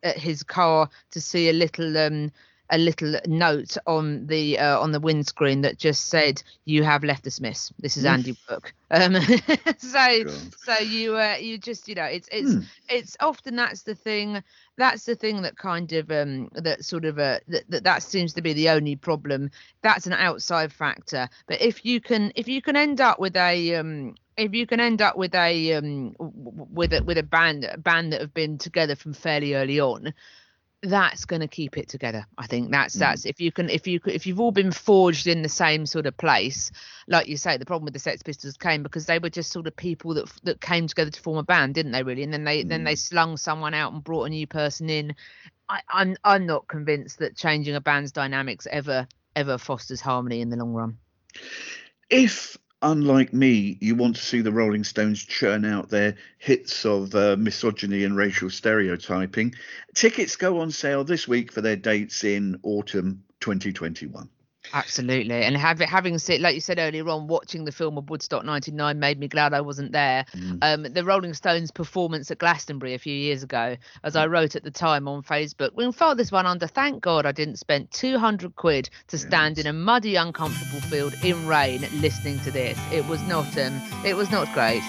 Speaker 5: at his car to see a little um a little note on the uh, on the windscreen that just said you have left the Smiths. This is Andy Book. Um, so
Speaker 4: God.
Speaker 5: so you uh, you just you know it's it's
Speaker 4: Hmm.
Speaker 5: it's often that's the thing that's the thing that kind of um that sort of uh that, that that seems to be the only problem that's an outside factor but if you can if you can end up with a um if you can end up with a um with a with a band a band that have been together from fairly early on that's going to keep it together i think. That's mm. that's if you can if you if you've all been forged in the same sort of place like you say the problem with the sex pistols came because they were just sort of people that that came together to form a band didn't they really? And then they then they mm. slung someone out and brought a new person in. I, i'm i'm not convinced that changing a band's dynamics ever ever fosters harmony in the long run.
Speaker 4: If unlike me you want to see the rolling stones churn out their hits of uh, misogyny and racial stereotyping. Tickets go on sale this week for their dates in autumn 2021
Speaker 5: Absolutely, and have, having seen, like you said earlier on, watching the film of Woodstock '99 made me glad I wasn't there. Um, the Rolling Stones performance at Glastonbury a few years ago, as I wrote at the time on Facebook, we filed this one under. Thank God I didn't spend 200 quid to stand in a muddy, uncomfortable field in rain listening to this. It was not, um, it was not great.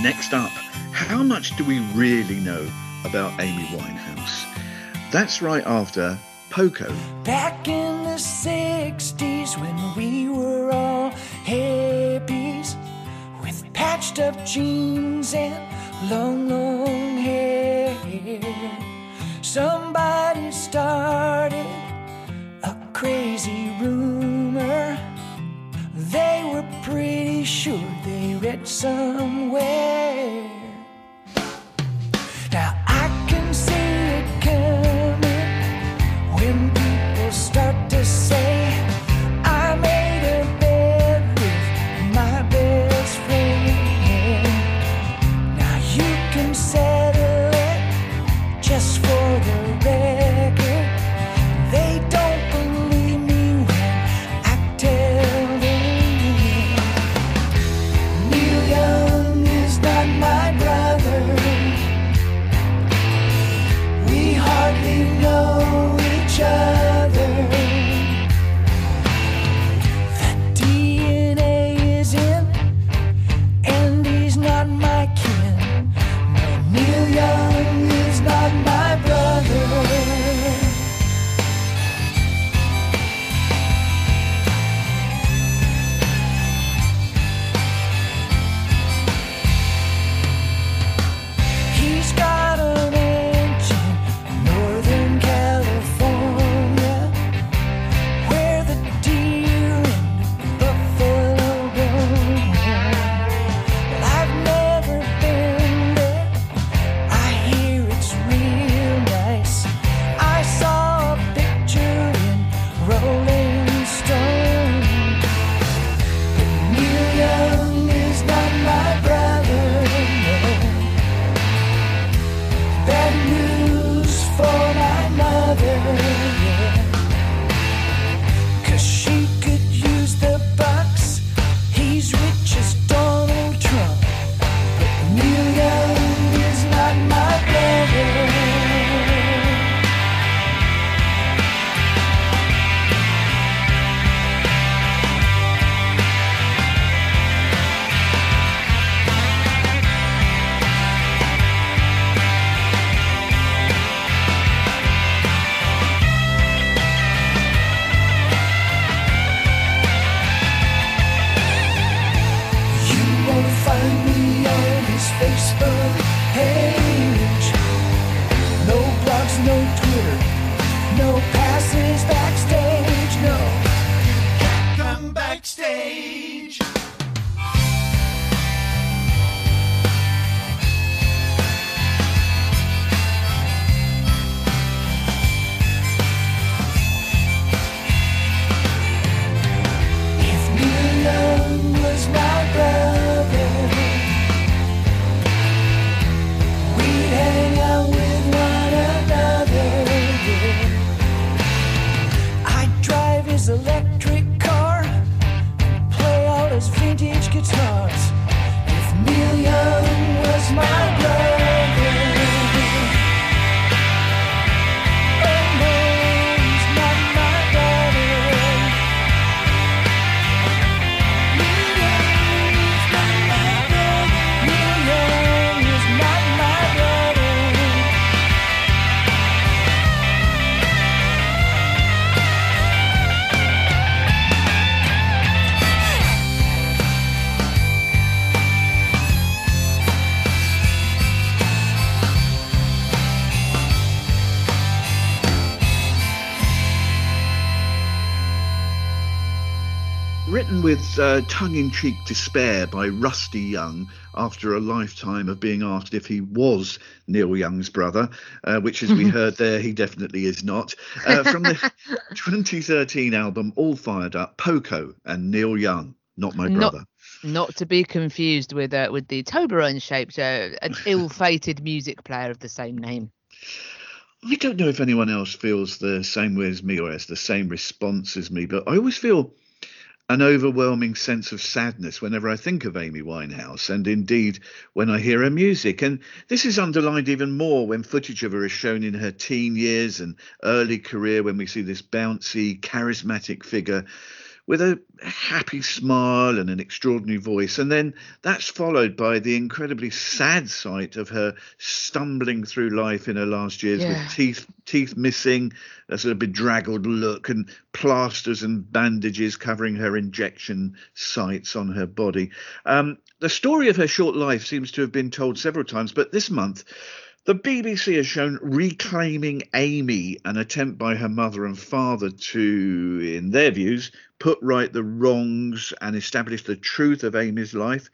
Speaker 4: Next up, how much do we really know about Amy Winehouse? That's right after Poco.
Speaker 7: Back in the 60s when we were all hippies with patched up jeans and long, long hair. Somebody started a crazy rumor. They were pretty sure they read somewhere.
Speaker 4: Uh, tongue in cheek despair by Rusty Young after a lifetime of being asked if he was Neil Young's brother, uh, which, as we heard there, he definitely is not. Uh, from the 2013 album All Fired Up, Poco and Neil Young, not my
Speaker 5: Not-
Speaker 4: brother.
Speaker 5: Not to be confused with uh, with the Toblerone shaped, uh, an ill-fated music player of the same name.
Speaker 4: I don't know if anyone else feels the same way as me or has the same response as me, but I always feel an overwhelming sense of sadness whenever I think of Amy Winehouse, and indeed when I hear her music. And this is underlined even more when footage of her is shown in her teen years and early career, when we see this bouncy, charismatic figure with a happy smile and an extraordinary voice. And then that's followed by the incredibly sad sight of her stumbling through life in her last years
Speaker 5: Yeah.
Speaker 4: with teeth teeth missing, a sort of bedraggled look, and plasters and bandages covering her injection sites on her body. Um, the story of her short life seems to have been told several times, but this month the BBC has shown Reclaiming Amy, an attempt by her mother and father to, in their views, put right the wrongs and establish the truth of Amy's life.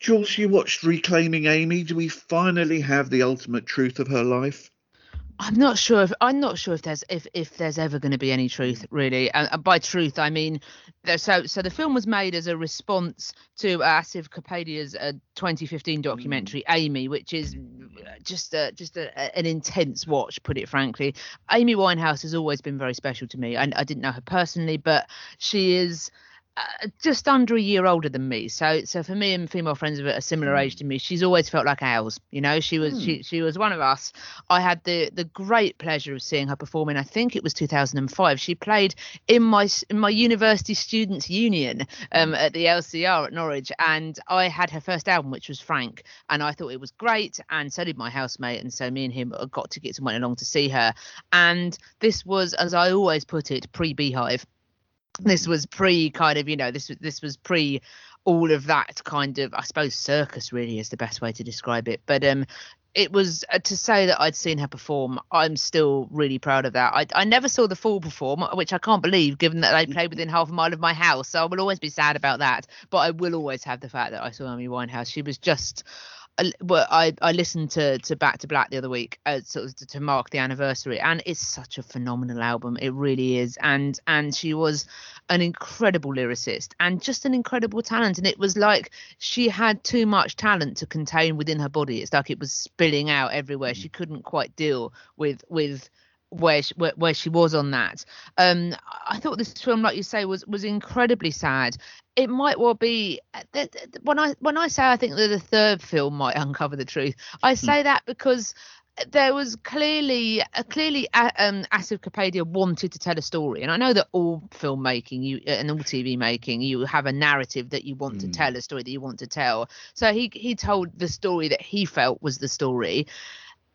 Speaker 4: Jules, you watched Reclaiming Amy. Do we finally have the ultimate truth of her life?
Speaker 5: I'm not sure if I'm not sure if there's if if there's ever going to be any truth really. And and by truth, I mean so so the film was made as a response to Asif Kapadia's uh, 2015 documentary Amy, which is just a, just a, a- an intense watch, put it frankly. Amy Winehouse has always been very special to me. I, I didn't know her personally, but she is uh, just under a year older than me. So so for me and female friends of a similar age to me, she's always felt like ours. You know, she was she she was one of us. I had the the great pleasure of seeing her performing. I think it was 2005. She played in my in my university students union um, at the LCR at Norwich, and I had her first album, which was Frank, and I thought it was great. And so did my housemate, and so me and him got tickets and went along to see her. And this was, as I always put it, pre Beehive this was pre kind of you know this was this was pre all of that kind of i suppose circus really is the best way to describe it but um it was uh, to say that I'd seen her perform. I'm still really proud of that. I, I never saw the full perform, which I can't believe, given that they played within half a mile of my house. So I will always be sad about that. But I will always have the fact that I saw Amy Winehouse. She was just. I- Well, I, I listened to, to Back to Black the other week, uh, sort of to, to mark the anniversary, and it's such a phenomenal album. It really is, and and she was an incredible lyricist and just an incredible talent. And it was like she had too much talent to contain within her body. It's like it was spilling out everywhere. She couldn't quite deal with with where she, where, where she was on that. Um, I thought this film, like you say, was was incredibly sad. It might well be th- th- when I when I say I think that the third film might uncover the truth. I say that because there was clearly uh, clearly uh, um Asif Kapadia wanted to tell a story and I know that all filmmaking you and all TV making you have a narrative that you want to tell a story that you want to tell so he he told the story that he felt was the story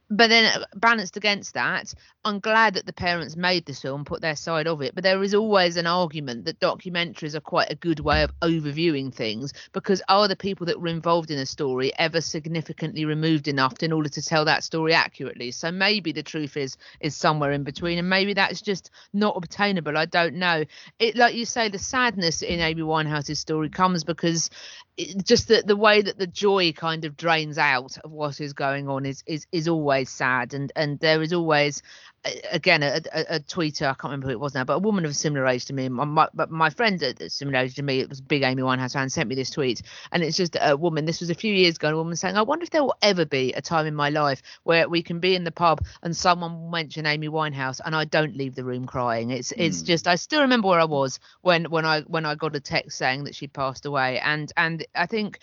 Speaker 5: but then uh, balanced against that i'm glad that the parents made this film put their side of it but there is always an argument that documentaries are quite a good way of overviewing things because are the people that were involved in a story ever significantly removed enough in order to tell that story accurately? So maybe the truth is is somewhere in between and maybe that's just not obtainable i don't know. It like you say the sadness in amy winehouse's story comes because just the, the way that the joy kind of drains out of what is going on is is is always sad. And and there is always again a, a, a, tweeter i can't remember who it was now but a woman of a similar age to me my, but my friend at a similar age to me it was big amy winehouse fan sent me this tweet. And it's just a woman this was a few years ago a woman saying i wonder if there will ever be a time in my life where we can be in the pub and someone will mention amy winehouse and i don't leave the room crying. It's mm. it's just i still remember where i was when when i when i got a text saying that she passed away. And and i think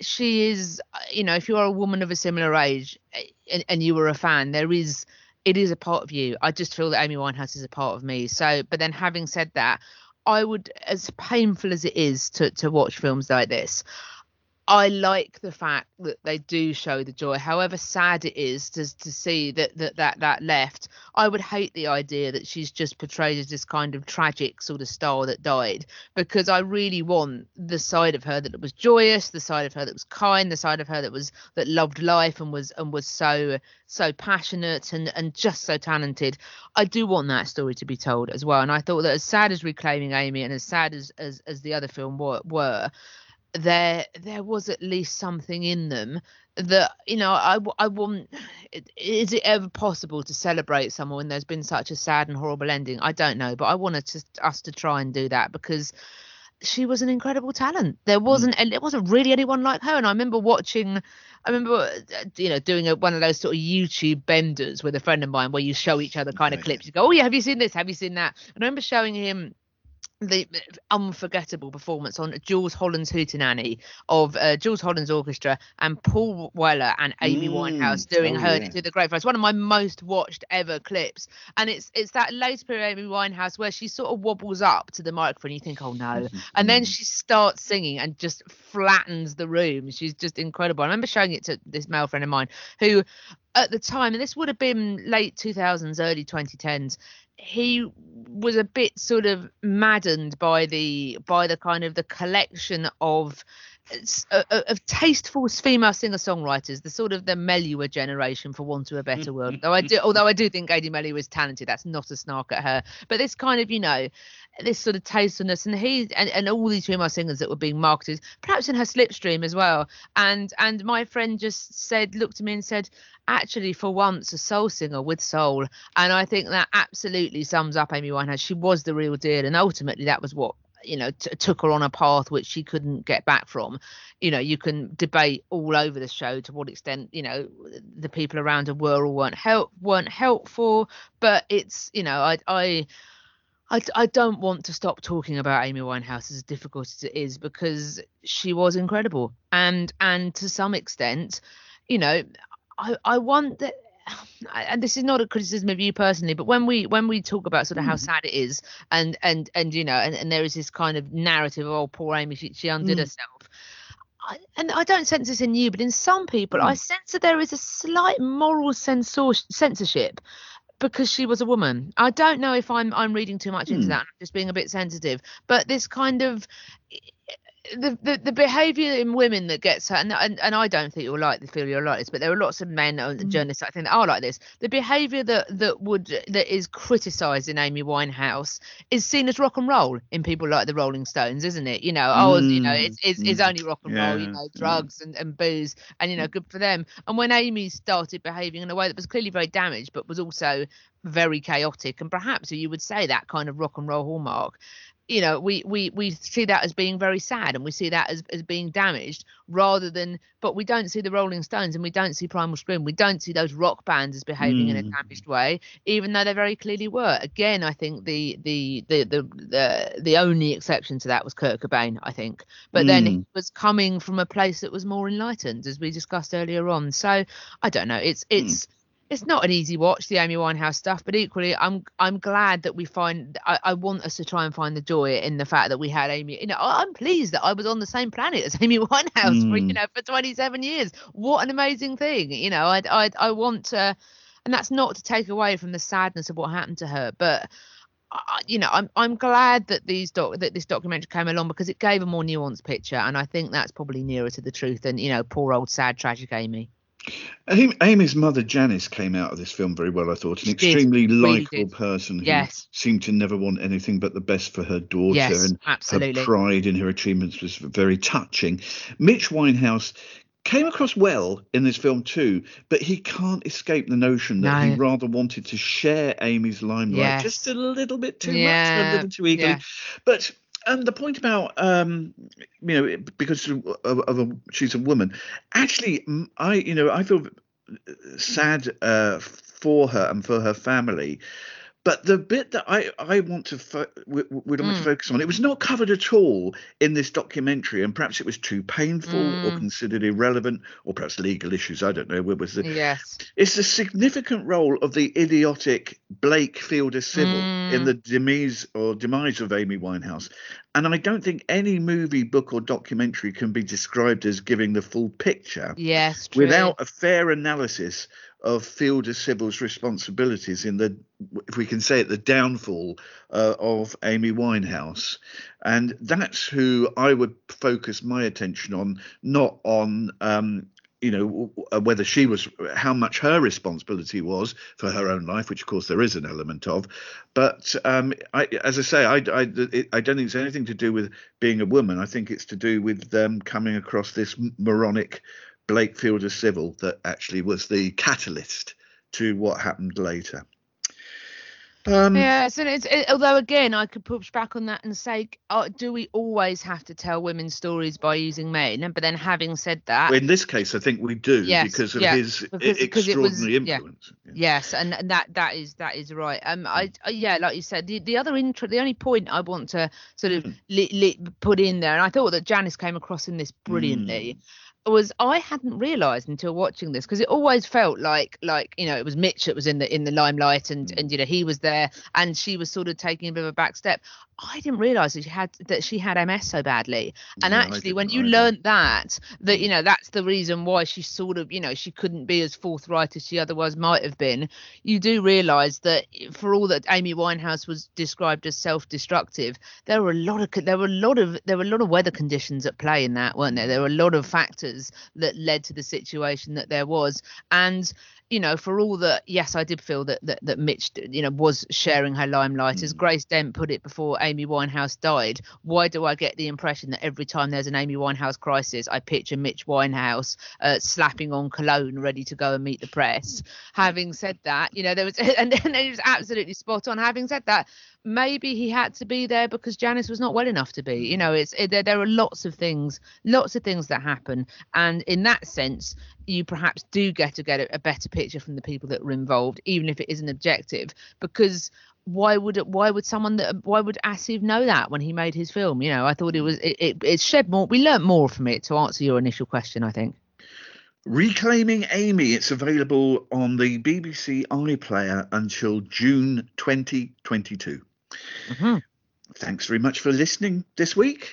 Speaker 5: she is you know if you are a woman of a similar age eh, and, and you were a fan there is it is a part of you. I just feel that Amy Winehouse is a part of me. So, but then having said that, I would, as painful as it is to to watch films like this, I like the fact that they do show the joy, however sad it is to to see that that that that left. I would hate the idea that she's just portrayed as this kind of tragic sort of star that died, because I really want the side of her that was joyous, the side of her that was kind, the side of her that was that loved life and was and was so so passionate and and just so talented. I do want that story to be told as well, and I thought that as sad as Reclaiming Amy and as sad as as, as the other film were, were there there was at least something in them that you know I, I want is it ever possible to celebrate someone when there's been such a sad and horrible ending? I don't know but i wanted to, us to try and do that because she was an incredible talent. There mm. wasn't mm. it wasn't really anyone like her and i remember watching i remember uh, you know doing a, one of those sort of youtube benders with a friend of mine where you show each other kind of clips. You go oh yeah have you seen this? Have you seen that? And i remember showing him the unforgettable performance on Jools Holland's Hootenanny of uh, Jools Holland's orchestra and Paul Weller and Amy mm. Winehouse doing oh, her yeah. to the Great It's one of my most watched ever clips, and it's it's that later period Amy Winehouse where she sort of wobbles up to the microphone. You think, oh no, and then she starts singing and just flattens the room. She's just incredible. I remember showing it to this male friend of mine who at the time, and this would have been late 2000s, early 2010s, he was a bit sort of maddened by the by the kind of the collection of of tasteful female singer songwriters, the sort of the Melua generation, for want of a better word. though I do, although I do think Katie Melua is talented. That's not a snark at her, but this kind of, you know, this sort of tastefulness, and he and, and all these female singers that were being marketed, perhaps in her slipstream as well. And and my friend just said, looked at me and said, actually, for once, a soul singer with soul, and I think that absolutely sums up Amy Winehouse. She was the real deal, and ultimately, that was what you know t- took her on a path which she couldn't get back from. You know you can debate all over the show to what extent you know the people around her were or weren't help weren't helpful but it's you know i i I, I don't want to stop talking about Amy Winehouse as difficult as it is because she was incredible. And and to some extent, you know, I I want that and this is not a criticism of you personally, but when we when we talk about sort of how mm. sad it is, and and and you know, and, and there is this kind of narrative of oh poor Amy, she, she undid mm. herself. I, and I don't sense this in you, but in some people, mm. I sense that there is a slight moral censor- censorship because she was a woman. I don't know if I'm I'm reading too much into mm. that. I'm just being a bit sensitive, but this kind of the, the, the behavior in women that gets her, and, and, and I don't think you'll like the feel you'll like this, but there are lots of men and mm. journalists I think that are like this. The behavior that that would that is criticised in Amy Winehouse is seen as rock and roll in people like the Rolling Stones, isn't it? You know, mm. oh, you know, it's it's, it's mm. only rock and yeah. roll, you know, drugs and, and booze, and you know, good for them. And when Amy started behaving in a way that was clearly very damaged, but was also very chaotic, and perhaps you would say that kind of rock and roll hallmark you know we we we see that as being very sad and we see that as, as being damaged rather than but we don't see the rolling stones and we don't see primal scream we don't see those rock bands as behaving mm. in a mm. damaged way even though they very clearly were again i think the the the the the, the only exception to that was kurt cobain i think but mm. then he was coming from a place that was more enlightened as we discussed earlier on so i don't know it's it's mm it's not an easy watch, the Amy Winehouse stuff, but equally, I'm I'm glad that we find. I, I want us to try and find the joy in the fact that we had Amy. You know, I- I'm pleased that I was on the same planet as Amy Winehouse for you
Speaker 4: Mm.
Speaker 5: know for 27 years. What an amazing thing! You know, I I I want to, and that's not to take away from the sadness of what happened to her, but. You know, I'm I'm glad that these doc that this documentary came along because it gave a more nuanced picture, and I think that's probably nearer to the truth than you know poor old sad tragic Amy.
Speaker 4: Amy, Amy's mother Janice came out of this film very well, I thought. An
Speaker 5: She
Speaker 4: extremely
Speaker 5: really
Speaker 4: likable person who
Speaker 5: Yes.
Speaker 4: seemed to never want anything but the best for her daughter.
Speaker 5: Yes,
Speaker 4: and
Speaker 5: absolutely.
Speaker 4: her pride in her achievements was very touching. Mitch Winehouse came across well in this film too, but he can't escape the notion that he rather wanted to share Amy's limelight
Speaker 5: Yes.
Speaker 4: just a little bit too much, a little too eagerly.
Speaker 5: yeah.
Speaker 4: But um, the point about um, you know because of, of a, she's a woman, actually, I you know I feel sad uh, for her and for her family. But the bit that I, I want to fo- would want to
Speaker 5: Mm.
Speaker 4: focus on, it was not covered at all in this documentary, and perhaps it was too painful or
Speaker 5: Mm.
Speaker 4: considered irrelevant, or perhaps legal issues. I don't know. Where was the?
Speaker 5: Yes.
Speaker 4: It's the significant role of the idiotic Blake Fielder Civil in
Speaker 5: Mm.
Speaker 4: the demise or demise of Amy Winehouse. And I don't think any movie, book, or documentary can be described as giving the full picture
Speaker 5: Yes. True.
Speaker 4: without a fair analysis of Fielder Civil's responsibilities in the, if we can say it, the downfall uh, of Amy Winehouse. And that's who I would focus my attention on, not on. Um, you know w- whether she was how much her responsibility was for her own life which of course there is an element of but um I, as i say I, I, I don't think it's anything to do with being a woman i think it's to do with um, coming across this moronic Blake Fielder Civil that actually was the catalyst to what happened later. Um,
Speaker 5: Yes, and it's it, although again I could push back on that and say, uh, do we always have to tell women's stories by using men? But then having said that,
Speaker 4: in this case, I think we do
Speaker 5: Yes,
Speaker 4: because of
Speaker 5: yeah,
Speaker 4: his
Speaker 5: because- it was-
Speaker 4: extraordinary
Speaker 5: yeah.
Speaker 4: influence. Yeah.
Speaker 5: Yes, and and that that is that is right. Um, I I- yeah, like you said, the, the other intro, the only point I want to sort of li, li, put in there, and I thought that Janice came across in this brilliantly, was I hadn't realised until watching this because it always felt like like you know it was Mitch that was in the in the limelight and mm. and you know he was there and she was sort of taking a bit of a back step. I didn't realise that she had that she had MS so badly, and
Speaker 4: Yeah,
Speaker 5: actually when you learnt that that you know that's the reason why she sort of you know she couldn't be as forthright as she otherwise might have been you do realize that eh, for all that amy winehouse was described as self-destructive there were a lot of there were a lot of there were a lot of weather conditions at play in that weren't there? There were a lot of factors that led to the situation that there was. And you know, for all that, yes, I did feel that that, that Mitch, you know, was sharing her limelight. As Grace Dent put it before Amy Winehouse died, why do I get the impression that every time there's an Amy Winehouse crisis, I picture Mitch Winehouse uh, slapping on cologne, ready to go and meet the press? Having said that, you know, there was, and, and it was absolutely spot on. Having said that, maybe he had to be there because Janice was not well enough to be. You know, it's it, there, there are lots of things, lots of things that happen, and in that sense, you perhaps do get to get a, a better picture from the people that were involved, even if it isn't objective, because why would it, why would someone that why would Asif know that when he made his film? You know, I thought it was it, it, it shed more. We learnt more from it to answer your initial question. I think.
Speaker 4: Reclaiming Amy, it's available on the BBC iPlayer until June 2022.
Speaker 5: Mhm.
Speaker 4: Thanks very much for listening this week.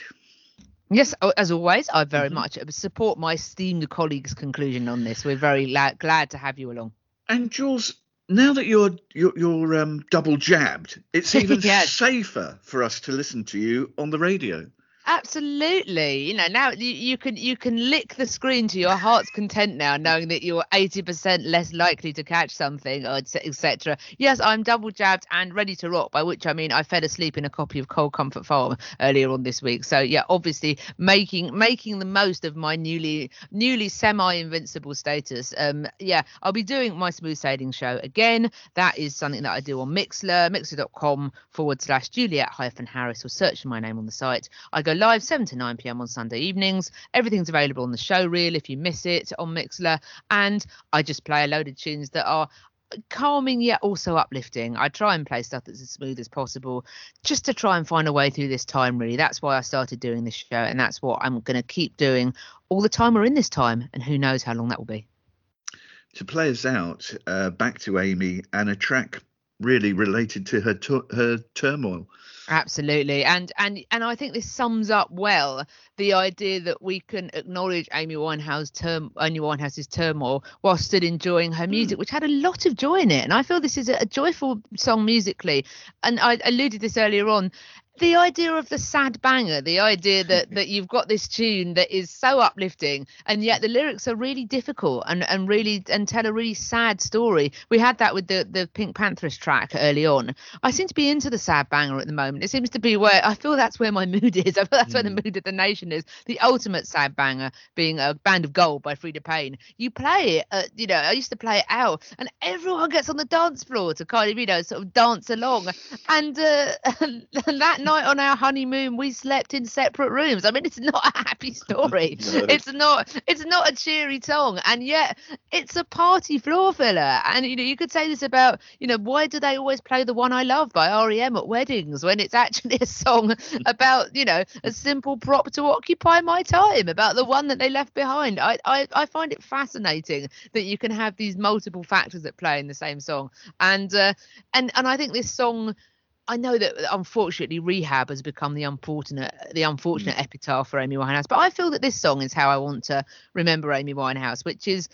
Speaker 5: Yes, as always, I very
Speaker 4: Mhm.
Speaker 5: much support my esteemed colleagues' conclusion on this. We're very la- glad to have you along.
Speaker 4: And Jules, now that you're you're, you're um, double jabbed, it's even
Speaker 5: Yes.
Speaker 4: safer for us to listen to you on the radio.
Speaker 5: Absolutely. You know, now you, you can you can lick the screen to your heart's content now, knowing that you're 80% less likely to catch something, etc. Yes, I'm double jabbed and ready to rock. By which I mean I fell asleep in a copy of Cold Comfort Farm earlier on this week. So yeah, obviously making making the most of my newly newly semi-invincible status. Um, yeah, I'll be doing my smooth sailing show again. That is something that I do on Mixler, mixler.com forward slash Juliet hyphen Harris, or search for my name on the site. I go live 7 to 9 p.m. on Sunday evenings. Everything's available on the show reel if you miss it on Mixler. And I just play a load of tunes that are calming yet also uplifting. I try and play stuff that's as smooth as possible just to try and find a way through this time, really. That's why I started doing this show. And that's what I'm going to keep doing all the time we're in this time. And who knows how long that will be.
Speaker 4: to play us out uh, back to Amy and a track really related to her tu- her turmoil.
Speaker 5: Absolutely, and and and I think this sums up well the idea that we can acknowledge Amy Winehouse term Amy Winehouse's turmoil while still enjoying her music, hmm. which had a lot of joy in it. And I feel this is a, a joyful song musically. And I alluded this earlier on. The idea of the sad banger, the idea that that you've got this tune that is so uplifting, and yet the lyrics are really difficult and and really and tell a really sad story. We had that with the the Pink Panthers track early on. I seem to be into the sad banger at the moment. It seems to be where I feel that's where my mood is. I feel that's where the mood of the nation is. The ultimate sad banger being a Band of Gold by Freda Payne. You play it, uh, you know, I used to play it out, and everyone gets on the dance floor to kind of, you know, sort of dance along. And uh, that night on our honeymoon, we slept in separate rooms. I mean, it's not a happy story.
Speaker 4: No.
Speaker 5: It's not. It's not a cheery song, and yet it's a party floor filler. And you know, you could say this about, you know, why do they always play the one I love by REM at weddings when it's actually a song about, you know, a simple prop to occupy my time about the one that they left behind. I I, I find it fascinating that you can have these multiple factors at play in the same song, and uh, and and I think this song. I know that uh, unfortunately rehab has become the unfortunate uh, the unfortunate mm. epitaph for Amy Winehouse, but I feel that this song is how I want to remember Amy Winehouse, which is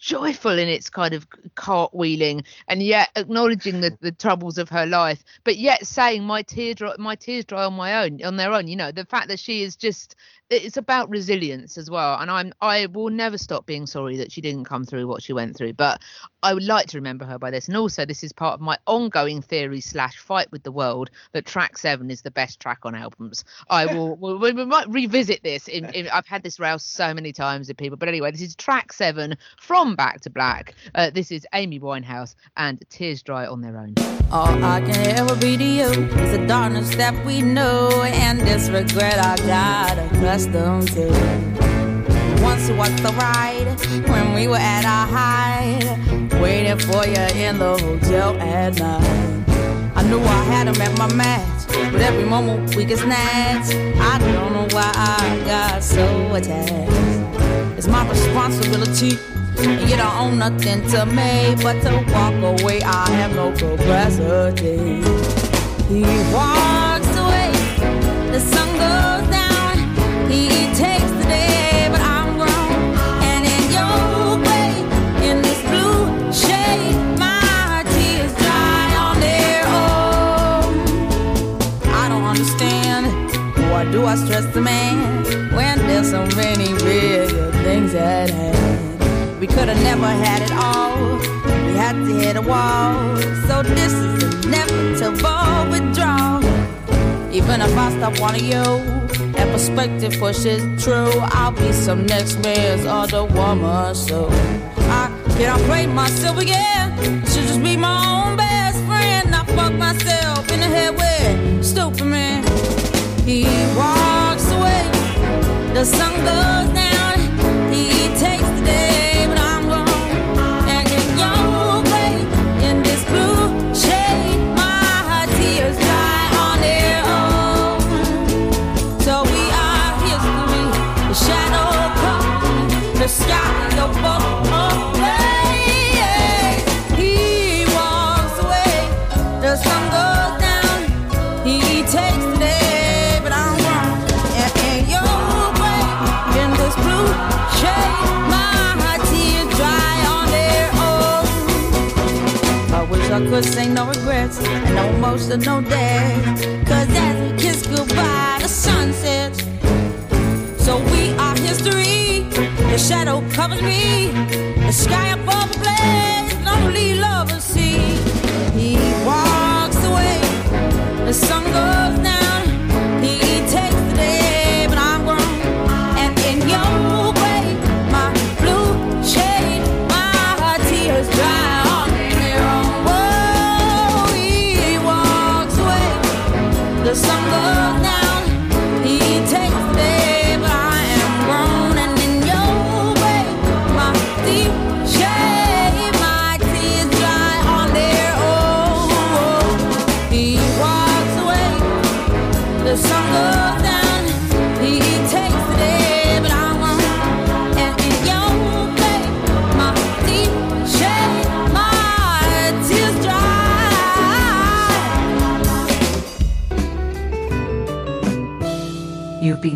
Speaker 5: joyful in its kind of cartwheeling and yet acknowledging the, the troubles of her life, but yet saying my tears dry, my tears dry on my own on their own. You know the fact that she is just it's about resilience as well and i'm i will never stop being sorry that she didn't come through what she went through but i would like to remember her by this. And also this is part of my ongoing theory slash fight with the world that track seven is the best track on albums. I will we, we might revisit this in, in i've had this rouse so many times with people but anyway this is track seven from back to black. Uh, this is amy winehouse and tears dry on their own.
Speaker 8: All I can ever be to you is the darkness that we know and this regret I got accustomed to. Once was the ride when we were at our height, waiting for you in the hotel at night. I knew I had him at my match, but every moment we get snatched. I don't know why I got so attached. It's my responsibility. And you don't own nothing to me but to walk away. I have no capacity. He walks I stress the man when there's so many bigger things at hand? We could have never had it all. We had to hit a wall. So this is inevitable withdrawal. Even if I stop wanting you and perspective pushes true, I'll be some next man's other woman. So I cannot play myself again. Should just be my own best the sun Could say no regrets and no emotional days. Cause as we kiss goodbye, the sun sets. So we are history. The shadow covers me. The sky above the blaze. Lonely lovers see. He walks away. The sun goes